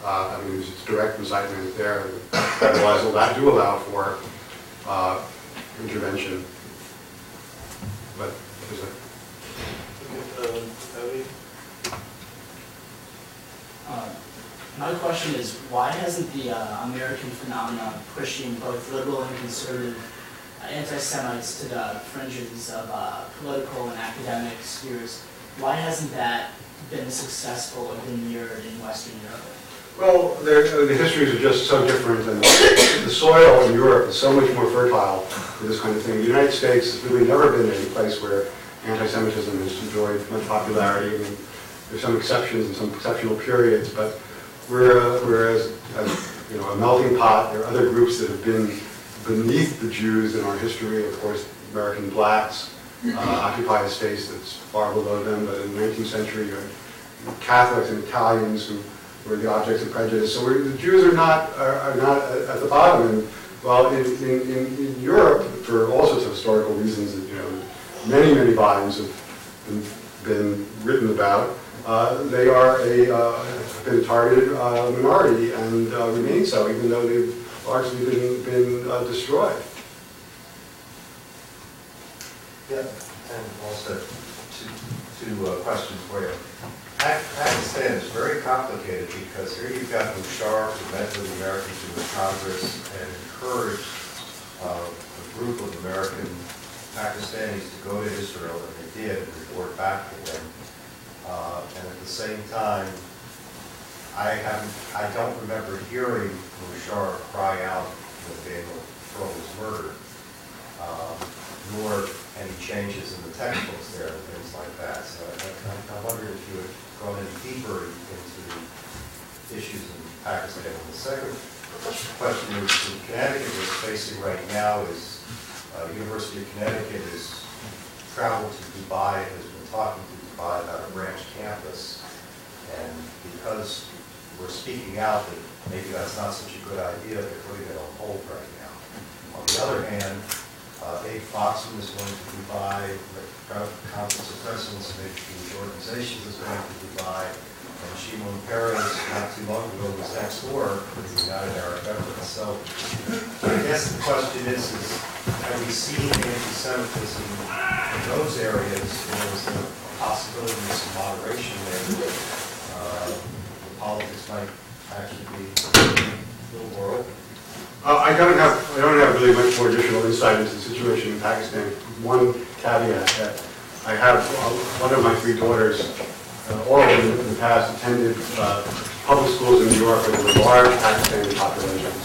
uh, I mean, it's direct incitement there. Otherwise, will that do allow for intervention. But, Uh, Abby? Uh, My question is, why hasn't the uh, American phenomenon pushing both liberal and conservative uh, anti-Semites to the fringes of uh, political and academic spheres, why hasn't that been successful or been mirrored in Western Europe? Well, uh, the histories are just so different, and the soil in Europe is so much more fertile for this kind of thing. The United States has really never been in a place where anti-Semitism has enjoyed much popularity. I mean, there's some exceptions and some exceptional periods, but we're, uh, whereas, as, you know, a melting pot, there are other groups that have been beneath the Jews in our history, of course, American blacks uh, occupy a space that's far below them, but in the 19th century, Catholics and Italians who were the objects of prejudice. So we're, the Jews are not, are, are not at the bottom. And well, in, in, in, Europe, for all sorts of historical reasons, you know, many, many volumes have been, been written about. Uh, they are a, uh, been targeted uh, minority and uh, remain so, even though they've largely been, been uh, destroyed. Yeah, and also two, two questions for you. Pakistan is very complicated because here you've got Musharraf who met with Americans in the Congress and encouraged a group of American Pakistanis to go to Israel, and they did, and report back to them. Uh, And at the same time, I haven't, I don't remember hearing Musharraf cry out when Daniel Pearl was murdered um, nor any changes in the textbooks there and things like that. So I, I- I if you had gone any deeper into the issues in Pakistan. And the second question is, in Connecticut, is facing right now is, uh, University of Connecticut has traveled to Dubai, and has been talking to Dubai about a branch campus. And because we're speaking out that maybe that's not such a good idea, they're putting it on hold right now. On the other hand, uh, Abe Foxman is going to Dubai, the Conference of Presidents of Huge Organizations is going to Dubai, and Shimon Peres, not too long ago, was next door with the United Arab Emirates. So I guess the question is, is have we seen anti-Semitism in those areas? Possibility of some moderation there? Uh, The politics might actually be a little more open. Uh, I don't have, I don't have really much more additional insight into the situation in Pakistan. One caveat that I have, uh, one of my three daughters, uh, all of them in the past attended uh, public schools in New York with large Pakistani populations.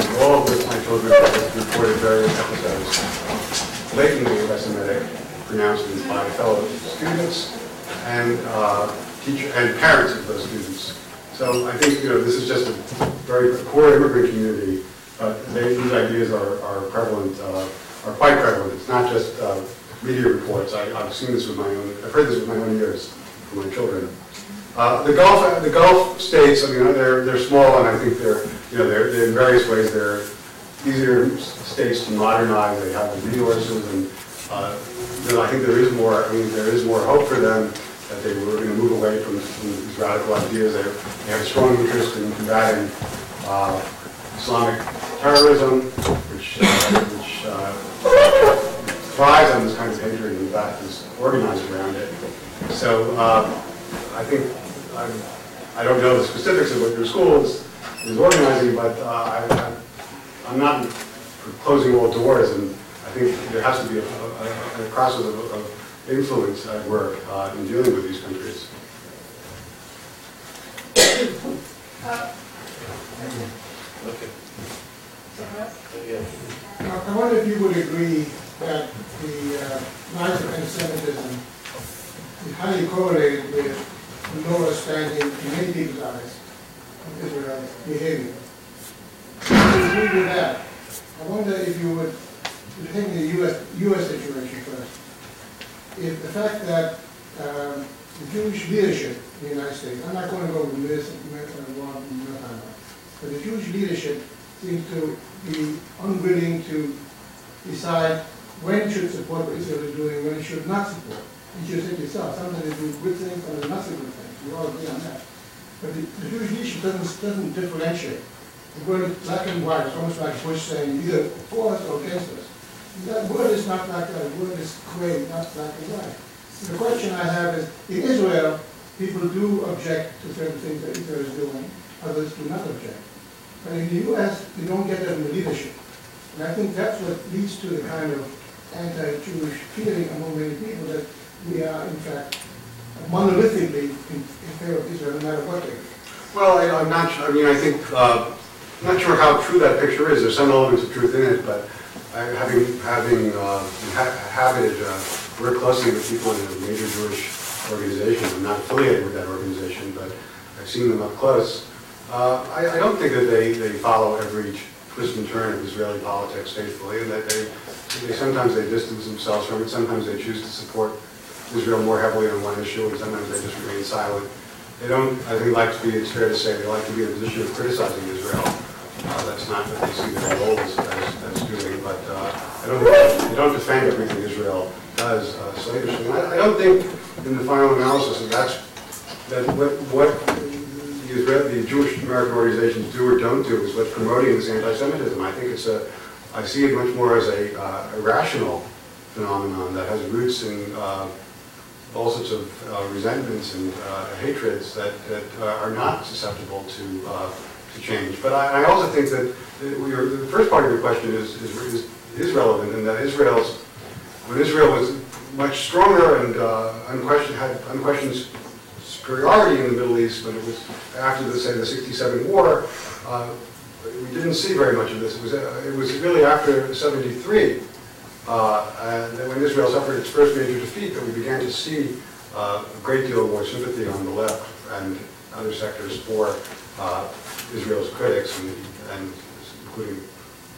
And all of which my children have reported various episodes, blatantly anti-Semitic pronouncements by fellow students and uh, teacher, and parents of those students. So I think, you know, this is just a very core immigrant community, but they, these ideas are, are prevalent, uh, are quite prevalent. It's not just uh, media reports. I, I've seen this with my own, I've heard this with my own ears from my children. Uh, the Gulf, the Gulf states, I mean, they're, they're small and I think they're, you know, they're, they're in various ways, they're easier states to modernize. They have the resources and, uh, you know, I think there is more, I mean, there is more hope for them that they were going to move away from from these radical ideas. They they have a strong interest in combating uh, Islamic terrorism, which, uh, which uh, thrives on this kind of hatred and in fact is organized around it. So uh, I think, I'm- I don't know the specifics of what your school is is organizing, but uh, I- I'm not closing all doors, and I think there has to be a a- a process of of influence at work uh, in dealing with these countries. Now, I wonder if you would agree that the uh, rise of anti-Semitism is highly correlated with the lower standing in many people's eyes of Israel's behavior. If you agree with that, I wonder if you would, take the US, US situation first, if the fact that um, the Jewish leadership in the United States, I'm not going to go with this, but the Jewish leadership seems to be unwilling to decide when it should support what Israel is doing, when it should not support. You should say yourself, sometimes they do good things, sometimes not so good things. We all agree on that. But the, the Jewish leadership doesn't, doesn't differentiate. The word black and white is almost like Bush saying either for us or against us. That word is not like that. The word is gray, not black and white. The question I have is, in Israel, people do object to certain things that Israel is doing, others do not object. But in the US, you don't get that in the leadership. And I think that's what leads to the kind of anti-Jewish feeling among many people that we are in fact monolithically in, in favor of Israel, no matter what they do. Well, I- I'm not. I mean, I think, uh, I'm not sure how true that picture is. There's some elements of truth in it, but I- having, having uh, uh, worked closely with people in a major Jewish organization, I'm not affiliated with that organization, but I've seen them up close. Uh, I I don't think that they, they follow every twist and turn of Israeli politics faithfully, and that they, they, sometimes they distance themselves from it, sometimes they choose to support Israel more heavily on one issue, and sometimes they just remain silent. They don't, I think, like to be, it's fair to say, they like to be in a position of criticizing Israel. Uh, That's not what they see their role as, as as doing, but uh, I don't they don't defend everything Israel does uh, slavishly. I I don't think, in the final analysis, that that's, that what, what the Israel, the Jewish American organizations do or don't do is what's promoting this anti-Semitism. I think it's a, I see it much more as a uh, irrational phenomenon that has roots in uh, all sorts of uh, resentments and uh, hatreds that, that uh, are not susceptible to, uh, change. But I, I also think that your, the first part of your question is, is, is, relevant in that Israel's, when Israel was much stronger and uh, unquestioned, had unquestioned superiority in the Middle East, but it was after the, say, the 67 war, uh, we didn't see very much of this. It was, uh, it was really after 73 uh, And when Israel suffered its first major defeat, that we began to see uh, a great deal more sympathy on the left and other sectors for uh, Israel's critics, and and including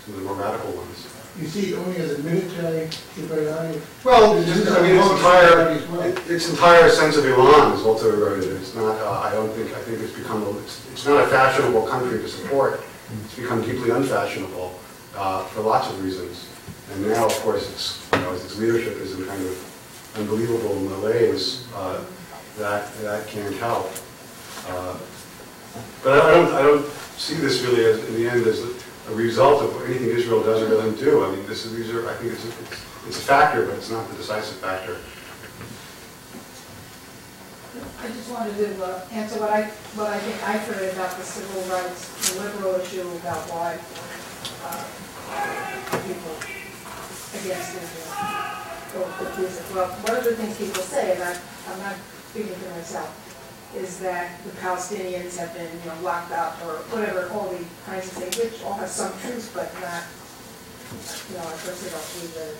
some of the more radical ones. You see it only as a military superiority. Well, it's just- I mean, its entire, it- its entire sense of Iran is also eroded. It's not, uh, I don't think, I think it's become, a- it's it's not a fashionable country to support. It's become deeply unfashionable uh, for lots of reasons. And now, of course, it's, you know, its leadership is in kind of unbelievable malaise uh, that, that can't help. Uh, But I don't, I don't see this really as, in the end, as a result of anything Israel does or doesn't do. I mean, this is, these are, I think it's, a- it's it's a factor, but it's not the decisive factor. I just wanted to uh, answer what I, what I think I've heard about the civil rights, the liberal issue about why uh, people against Israel go. Well, one of the things people say, and I, I'm not speaking for myself, is that the Palestinians have been, you know, locked up or whatever, all the kinds of things, which all have some truth, but not, you know, I personally don't believe that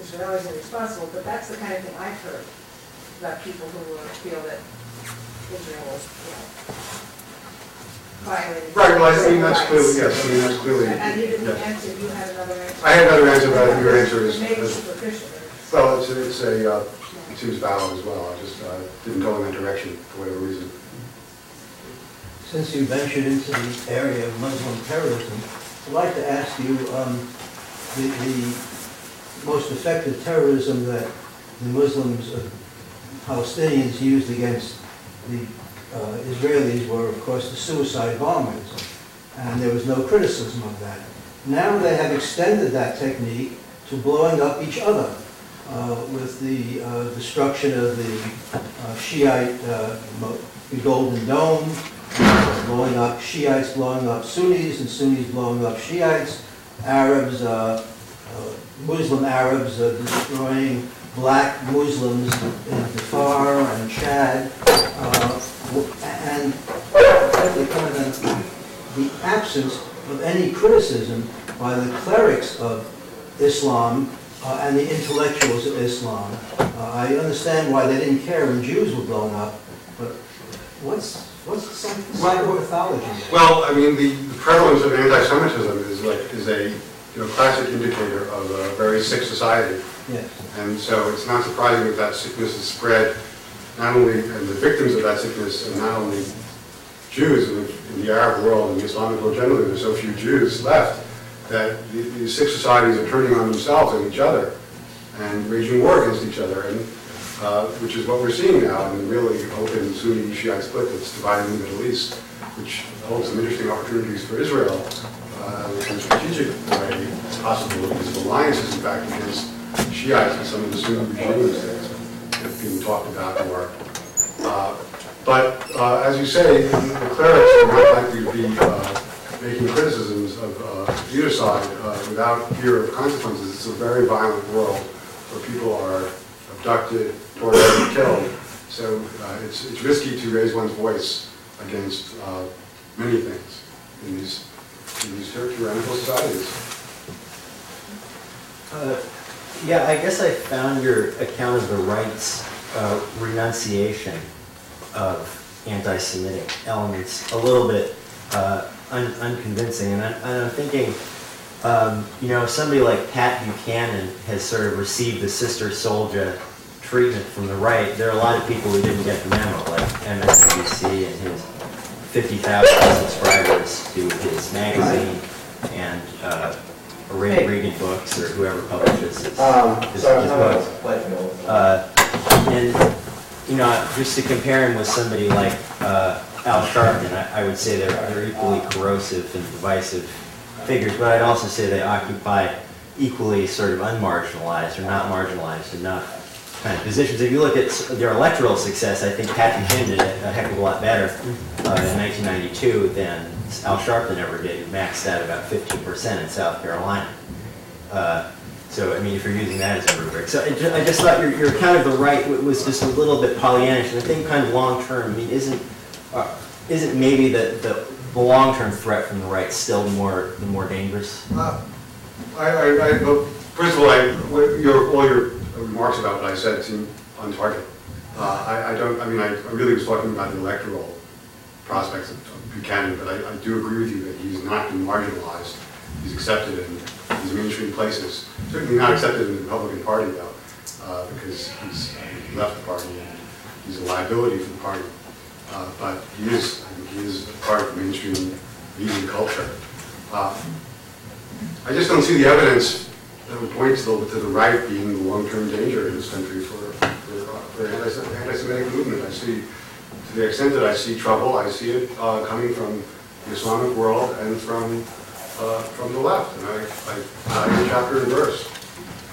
Israelis are responsible, but that's the kind of thing I've heard about people who uh, feel that Israel was, you know, violating. Right, well, I mean, that's clearly, yes, I mean, that's clearly, And you didn't yes. answer, you had another answer. I had another answer, but I think your answer is, Maybe is- superficial. well, it's, it's a, uh, it seems valid as well. I just uh, didn't go in that direction for whatever reason. Since you ventured into the area of Muslim terrorism, I'd like to ask you, um, the, the most effective terrorism that the Muslims Palestinians used against the uh, Israelis were, of course, the suicide bombers, and there was no criticism of that. Now they have extended that technique to blowing up each other with the uh, destruction of the uh, Shiite, uh, Golden Dome, uh, blowing up Shiites, blowing up Sunnis, and Sunnis blowing up Shiites, Arabs, uh, uh, Muslim Arabs uh, destroying black Muslims in Darfur and Chad, uh, and the absence of any criticism by the clerics of Islam uh, and the intellectuals of Islam. Uh, I understand why they didn't care when Jews were blown up, but what's, what's some psychopathology? Well, I mean, the the prevalence of anti-Semitism is like, is a, you know, classic indicator of a very sick society. Yes. And so it's not surprising that that sickness is spread, not only, and the victims of that sickness are not only Jews in the- in the Arab world and the Islamic world generally, there's so few Jews left, that the- these six societies are turning on themselves and each other and waging war against each other, and, uh, which is what we're seeing now in the really open Sunni Shiite split that's dividing the Middle East, which holds some interesting opportunities for Israel uh, in a strategic way, possibilities of alliances, in fact, against Shiites and some of the Sunni regimes that have been talked about more. Uh, But uh, as you say, the clerics are not likely to be uh, making criticisms of uh, without fear of consequences. It's a very violent world where people are abducted, tortured, killed. So uh, it's it's risky to raise one's voice against uh, many things in these, in these tyrannical societies. Uh, Yeah, I guess I found your account of the rights uh, renunciation of anti-Semitic elements a little bit uh, un- unconvincing. And I- and I'm thinking, um, you know, somebody like Pat Buchanan has sort of received the Sister Souljah treatment from the right. There are a lot of people who didn't get the memo, like MSNBC and his 50,000 subscribers to his magazine and uh, Ray Regan Books or whoever publishes his, Um, his, sorry, his books. no, let me know. Uh, and, you know, just to compare him with somebody like uh, Al Sharpton, I, I would say they're, they're equally corrosive and divisive figures, but I'd also say they occupy equally sort of unmarginalized or not marginalized enough kind of positions. If you look at their electoral success, I think Patrick Finn did a heck of a lot better uh, in 1992 than Al Sharpton ever did, maxed out about 15% in South Carolina. Uh, So, I mean, if you're using that as a rubric. So I ju- I just thought your, your account of the right wa- was just a little bit Pollyannish, and I think kind of long-term, I mean, isn't, uh, isn't maybe the, the, the long-term threat from the right still more, the more dangerous? Uh, I, I, I, well, first of all, I, your, all your remarks about what I said seem on target. Uh, I, I don't, I mean, I, I really was talking about the electoral prospects of of Buchanan, but I, I do agree with you that he's not been marginalized. He's accepted in these mainstream places. Certainly not accepted in the Republican Party, though, uh, because he's, he left the party and he's a liability for the party. Uh, But he is, I think he is part of mainstream media culture. Uh, I just don't see the evidence that would point to the, to the right being the long-term danger in this country for, for, for anti- anti-Semitic movement. I see, to the extent that I see trouble, I see it uh, coming from the Islamic world and from, uh, from the left. And I, I, I chapter and verse.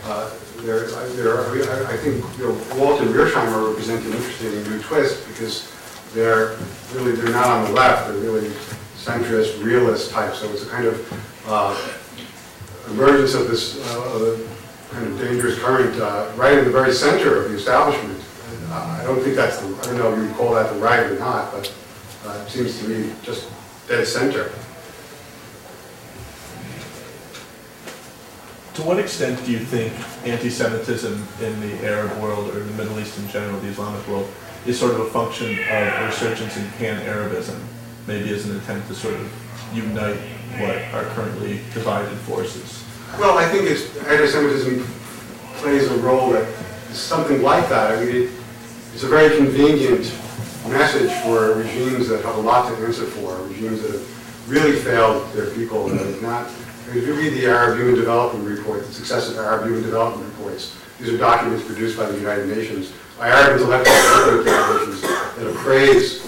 Uh, There, I- there, are- I I think, you know, Walt and Mearsheimer represent an interesting new twist because they're really, they're not on the left, they're really centrist, realist type, so it's a kind of uh, emergence of this uh, kind of dangerous current uh, right in the very center of the establishment. I don't think that's, the I don't know if you would call that the right or not, but uh, it seems to me just dead center. To what extent do you think anti-Semitism in the Arab world or the Middle East in general, the Islamic world, is sort of a function of resurgence in pan-Arabism, maybe as an attempt to sort of unite what are currently divided forces? Well, I think anti-Semitism plays a role that is something like that. I mean, it, it's a very convenient message for regimes that have a lot to answer for, regimes that have really failed their people, and have not, I mean, if you read the Arab Human Development Report, the successive Arab Human Development Reports, these are documents produced by the United Nations by Arab intellectuals that appraise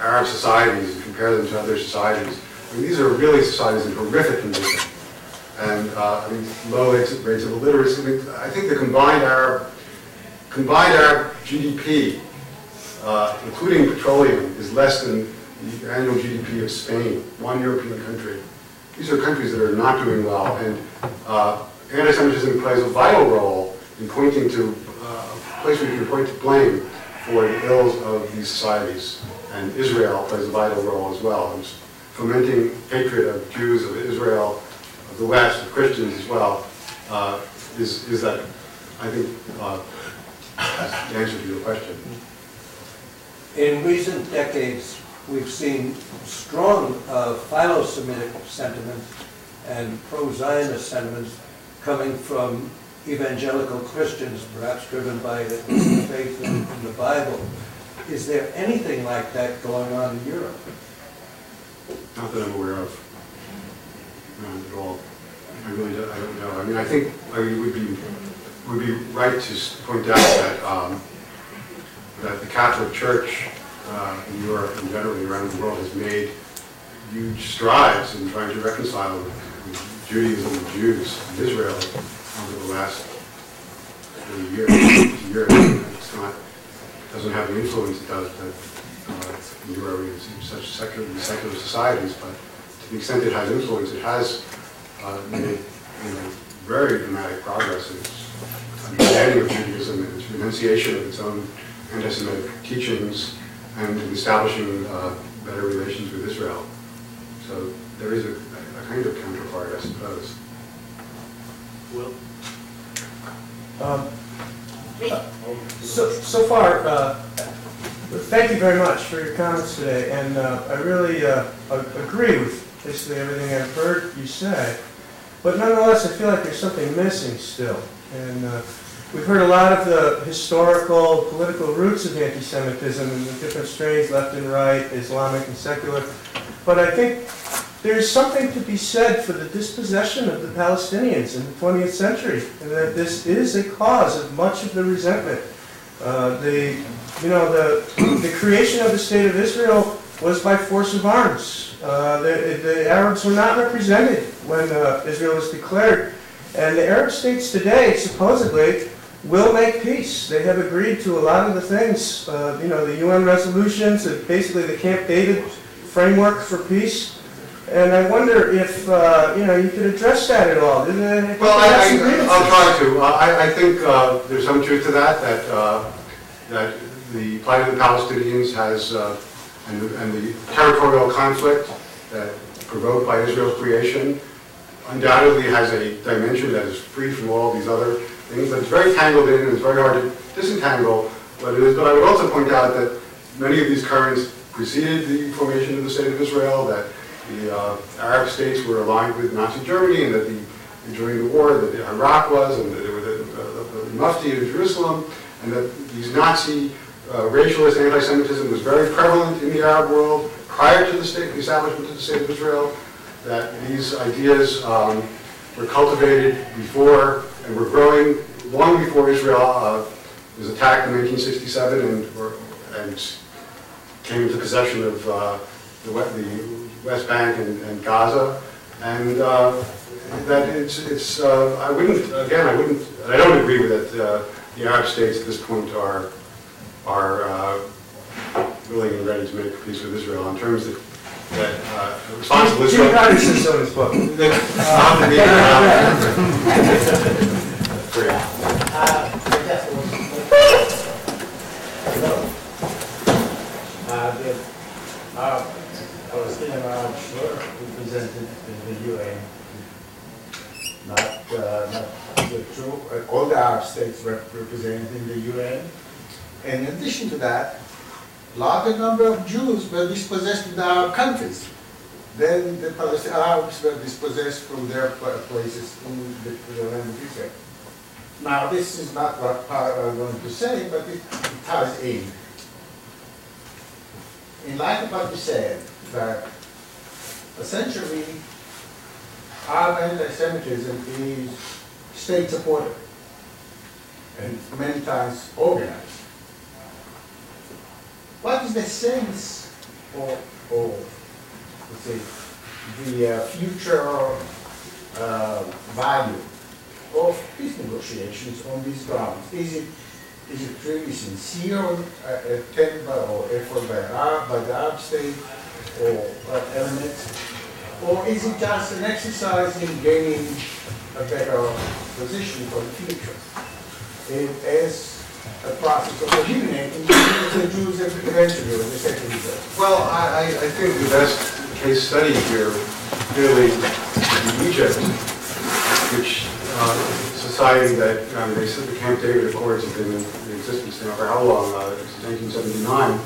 Arab societies and compare them to other societies. I mean, these are really societies in horrific condition. And, uh, I mean, low rates of illiteracy. I mean, I think the combined Arab, combined Arab GDP, uh, including petroleum, is less than the annual GDP of Spain, one European country. These are countries that are not doing well, and uh, anti-Semitism plays a vital role in pointing to place where you can point to blame for the ills of these societies. And Israel plays a vital role as well, in fomenting hatred of Jews, of Israel, of the West, of Christians as well, uh, is, is that, I think, uh, the answer to your question. In recent decades, we've seen strong uh, philo-Semitic sentiments and pro-Zionist sentiments coming from evangelical Christians, perhaps driven by the faith in, in the Bible. Is there anything like that going on in Europe? Not that I'm aware of. None at all. I really don't, I don't know. I mean, I think, I mean, would be, would be right to point out that, um, that the Catholic Church uh, in Europe and generally around the world has made huge strides in trying to reconcile Judaism and Jews in Israel over the last 30 years, 50. It's not, doesn't have the influence it does but, uh, in Europe, in such secular, secular societies, but to the extent it has influence, it has uh, made you know, very dramatic progress in its understanding of Judaism and its renunciation of its own anti-Semitic teachings and in establishing uh, better relations with Israel. So there is a, a kind of counterpart, I suppose. Will? Um, So, so far, uh, thank you very much for your comments today, and uh, I really uh, agree with basically everything I've heard you say. But nonetheless, I feel like there's something missing still. And uh, we've heard a lot of the historical, political roots of anti-Semitism and the different strains, left and right, Islamic and secular. But I think there's something to be said for the dispossession of the Palestinians in the 20th century, and that this is a cause of much of the resentment. Uh, the, you know, the, the creation of the state of Israel was by force of arms. Uh, the, the Arabs were not represented when uh, Israel was declared, and the Arab states today supposedly will make peace. They have agreed to a lot of the things, uh, you know, the UN resolutions, and basically the Camp David framework for peace. And I wonder if, uh, you know, you could address that at all. Well, I. I, I'll try to. Uh, I, I think uh, there's some truth to that, that, uh, that the plight of the Palestinians has, uh, and, the, and the territorial conflict that provoked by Israel's creation undoubtedly has a dimension that is free from all these other things, but it's very tangled in, and it's very hard to disentangle what it is. But I would also point out that many of these currents preceded the formation of the State of Israel, that the uh, Arab states were aligned with Nazi Germany, and that the, during the war, that Iraq was, and that the, the, Mufti of Jerusalem, and that these Nazi uh, racialist anti-Semitism was very prevalent in the Arab world prior to the state, the establishment of the State of Israel, that these ideas um, were cultivated before and were growing long before Israel uh, was attacked in 1967 and, were, and came into possession of uh, the, West, the West Bank and, and Gaza, and uh, that it's, it's uh, I wouldn't, again, I wouldn't, I don't agree with it. Uh, the Arab states at this point are, are uh, willing and ready to make peace with Israel in terms that, that uh, responsible Jimmy Israel. Carter says so in his book. Not to be, uh, great. Uh, the uh, Palestinian Arab were represented UN. Not, uh, not the true, uh, all the Arab states in the UN. And in addition to that, larger number of Jews were dispossessed in the Arab countries. Then the Palestinian Arabs were dispossessed from their pla- places in the, the land of Israel. Now, this is not what I'm going to say, but it, it ties in in light of what you said, that essentially our anti-Semitism is state supported. and many times organized. What is the sense of, of let's say, the uh, future uh, value of peace negotiations on these grounds? Is it, is it really sincere uh, attempt by, or effort by, by the Arab state or uh, elements? Or is it just an exercise in gaining a better position for the future? It is a process of eliminating the Jews eventually, the second. Well, I, I think the best case study here really in Egypt, which, uh, society that, um, they said the Camp David Accords have been in existence now for how long, uh, since 1979,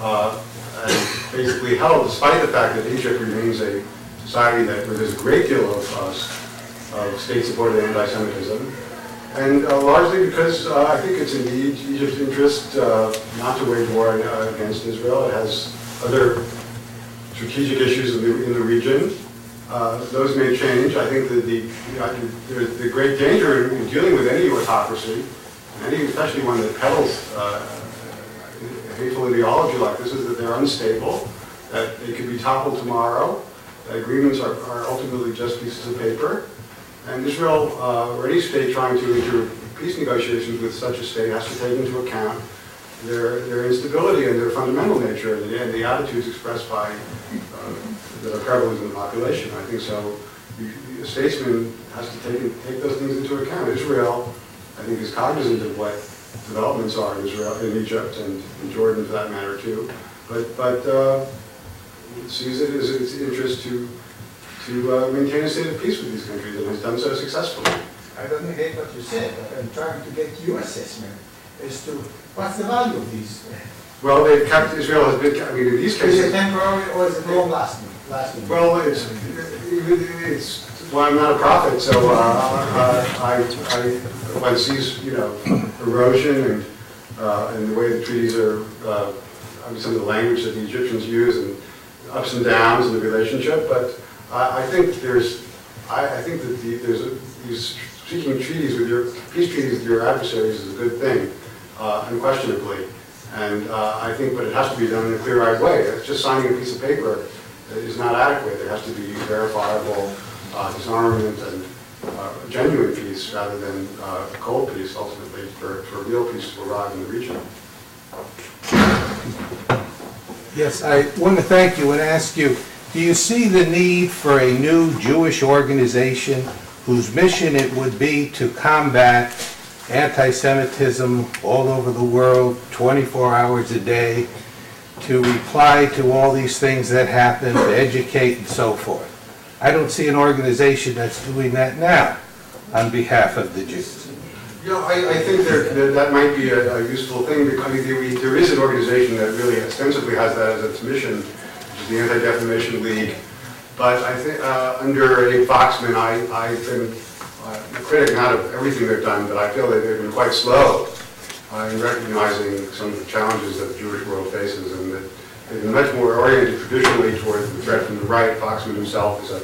uh, and basically held, despite the fact that Egypt remains a society that, there's a great deal of, uh, of state-supported anti-Semitism, and uh, largely because uh, I think it's in Egypt's interest uh, not to wage war uh, against Israel. It has other strategic issues in the, in the region. Uh, Those may change. I think that the, the, great danger in dealing with any autocracy, any, especially one that peddles hateful ideology like this, is that they're unstable, that they could be toppled tomorrow, agreements are, are ultimately just pieces of paper. And Israel, uh, or any state trying to enter peace negotiations with such a state has to take into account their, their instability and their fundamental nature and the, and the attitudes expressed by, uh, that are prevalent in the population. I think so. You- A statesman has to take, take those things into account. Israel, I think, is cognizant of what developments are in Israel, in Egypt, and in Jordan for that matter too. But, but uh, it sees it as its interest to, to uh, maintain a state of peace with these countries and has done so successfully. I don't negate what you said, but I'm trying to get your assessment as to what's the value of these. Well, they've kept, Israel has been, I mean, in these Is cases. it temporary or is it long lasting? lasting? Well, it's, it's, well, I'm not a prophet, so uh, uh, I, I, one sees, you know, erosion and, uh, and the way the treaties are, uh, I mean, some of the language that the Egyptians use and ups and downs in the relationship, but I, I think there's, I, I think that the, there's, a- these seeking treaties with your, peace treaties with your adversaries is a good thing, uh, unquestionably. And uh, I think, but it has to be done in a clear-eyed way. Just signing a piece of paper is not adequate. There has to be verifiable uh, disarmament and uh, genuine peace rather than uh, cold peace ultimately for, for real peace to arrive in the region. Yes, I want to thank you and ask you, do you see the need for a new Jewish organization whose mission it would be to combat anti-Semitism all over the world, 24 hours a day, to reply to all these things that happen, to educate and so forth? I don't see an organization that's doing that now on behalf of the Jews. Know, I, I think there, that that might be a, a useful thing, because I mean, there, we- there is an organization that really ostensibly has that as its mission, which is the Anti-Defamation League. But I think, uh, under Abe Foxman, I, I've been uh, a critic not of everything they've done, but I feel that they've been quite slow uh, in recognizing some of the challenges that the Jewish world faces, and that they've been much more oriented traditionally toward the threat from the right. Foxman himself is a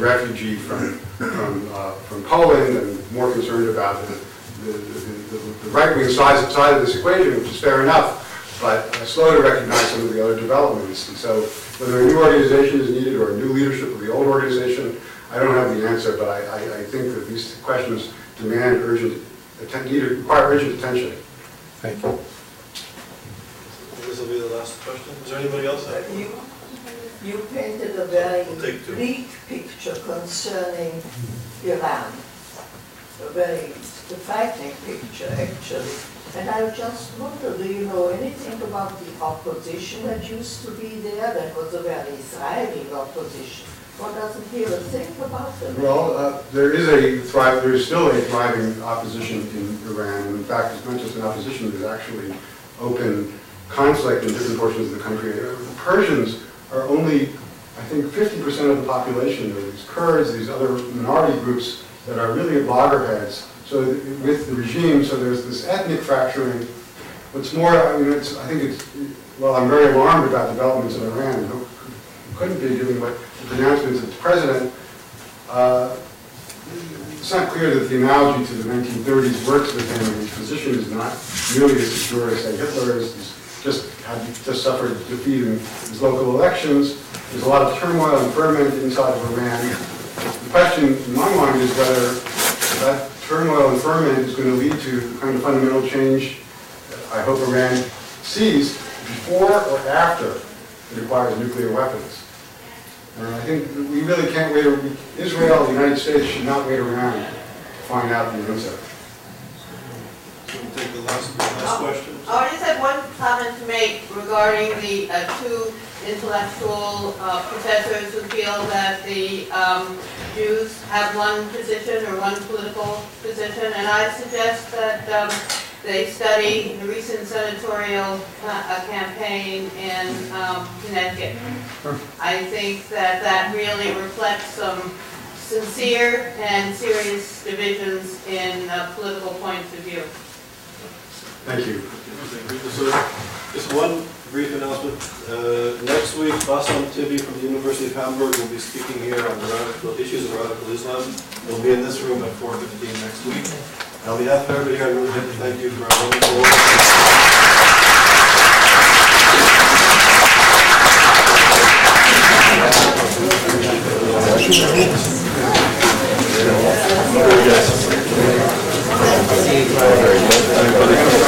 refugee from, from, uh, from Poland, and more concerned about the, the, the, the right-wing side, side of this equation, which is fair enough, but uh, slow to recognize some of the other developments. And so whether a new organization is needed or a new leadership of the old organization, I don't have the answer, but I, I, I think that these questions demand urgent, atten- need, require urgent attention. Thank you. This will be the last question. Is there anybody else? You, you painted a very We'll bleak picture concerning Iran. A very frightening picture, actually. And I just wonder, do you know anything about the opposition that used to be there? That was a very thriving opposition. One doesn't hear a thing about them. Well, uh, there is a thrive, there is still a thriving opposition in Iran. And in fact, it's not just an opposition, there's actually open conflict in different portions of the country. Uh, The Persians are only, I think, 50% of the population. There are these Kurds, these other minority groups that are really loggerheads. So with the regime, so there's this ethnic fracturing. What's more, I mean, it's, I think it's, well, I'm very alarmed about developments in Iran. Who couldn't be given what the pronouncements of the president. Uh, it's not clear that the analogy to the 1930s works with him, his position is not nearly as secure as say Hitler is, he's just had just suffered defeat in his local elections. There's a lot of turmoil and ferment inside of Iran. The question in my mind is whether that turmoil and ferment is going to lead to the kind of fundamental change I hope Iran sees before or after it acquires nuclear weapons. And I think we really can't wait, Israel, the United States should not wait around to find out the answer. We'll take the last, last question. I just had one comment to make regarding the uh, two intellectual uh, professors who feel that the um, Jews have one position or one political position, and I suggest that um, they study the recent senatorial ca- uh, campaign in um, Connecticut. I think that that really reflects some sincere and serious divisions in uh, political points of view. Thank you. Just one brief announcement. Uh, Next week, Bassam Tibi from the University of Hamburg will be speaking here on the radical issues of radical Islam. He'll be in this room at 4:15 next week. On behalf of everybody I really like to thank you for our wonderful. Friday.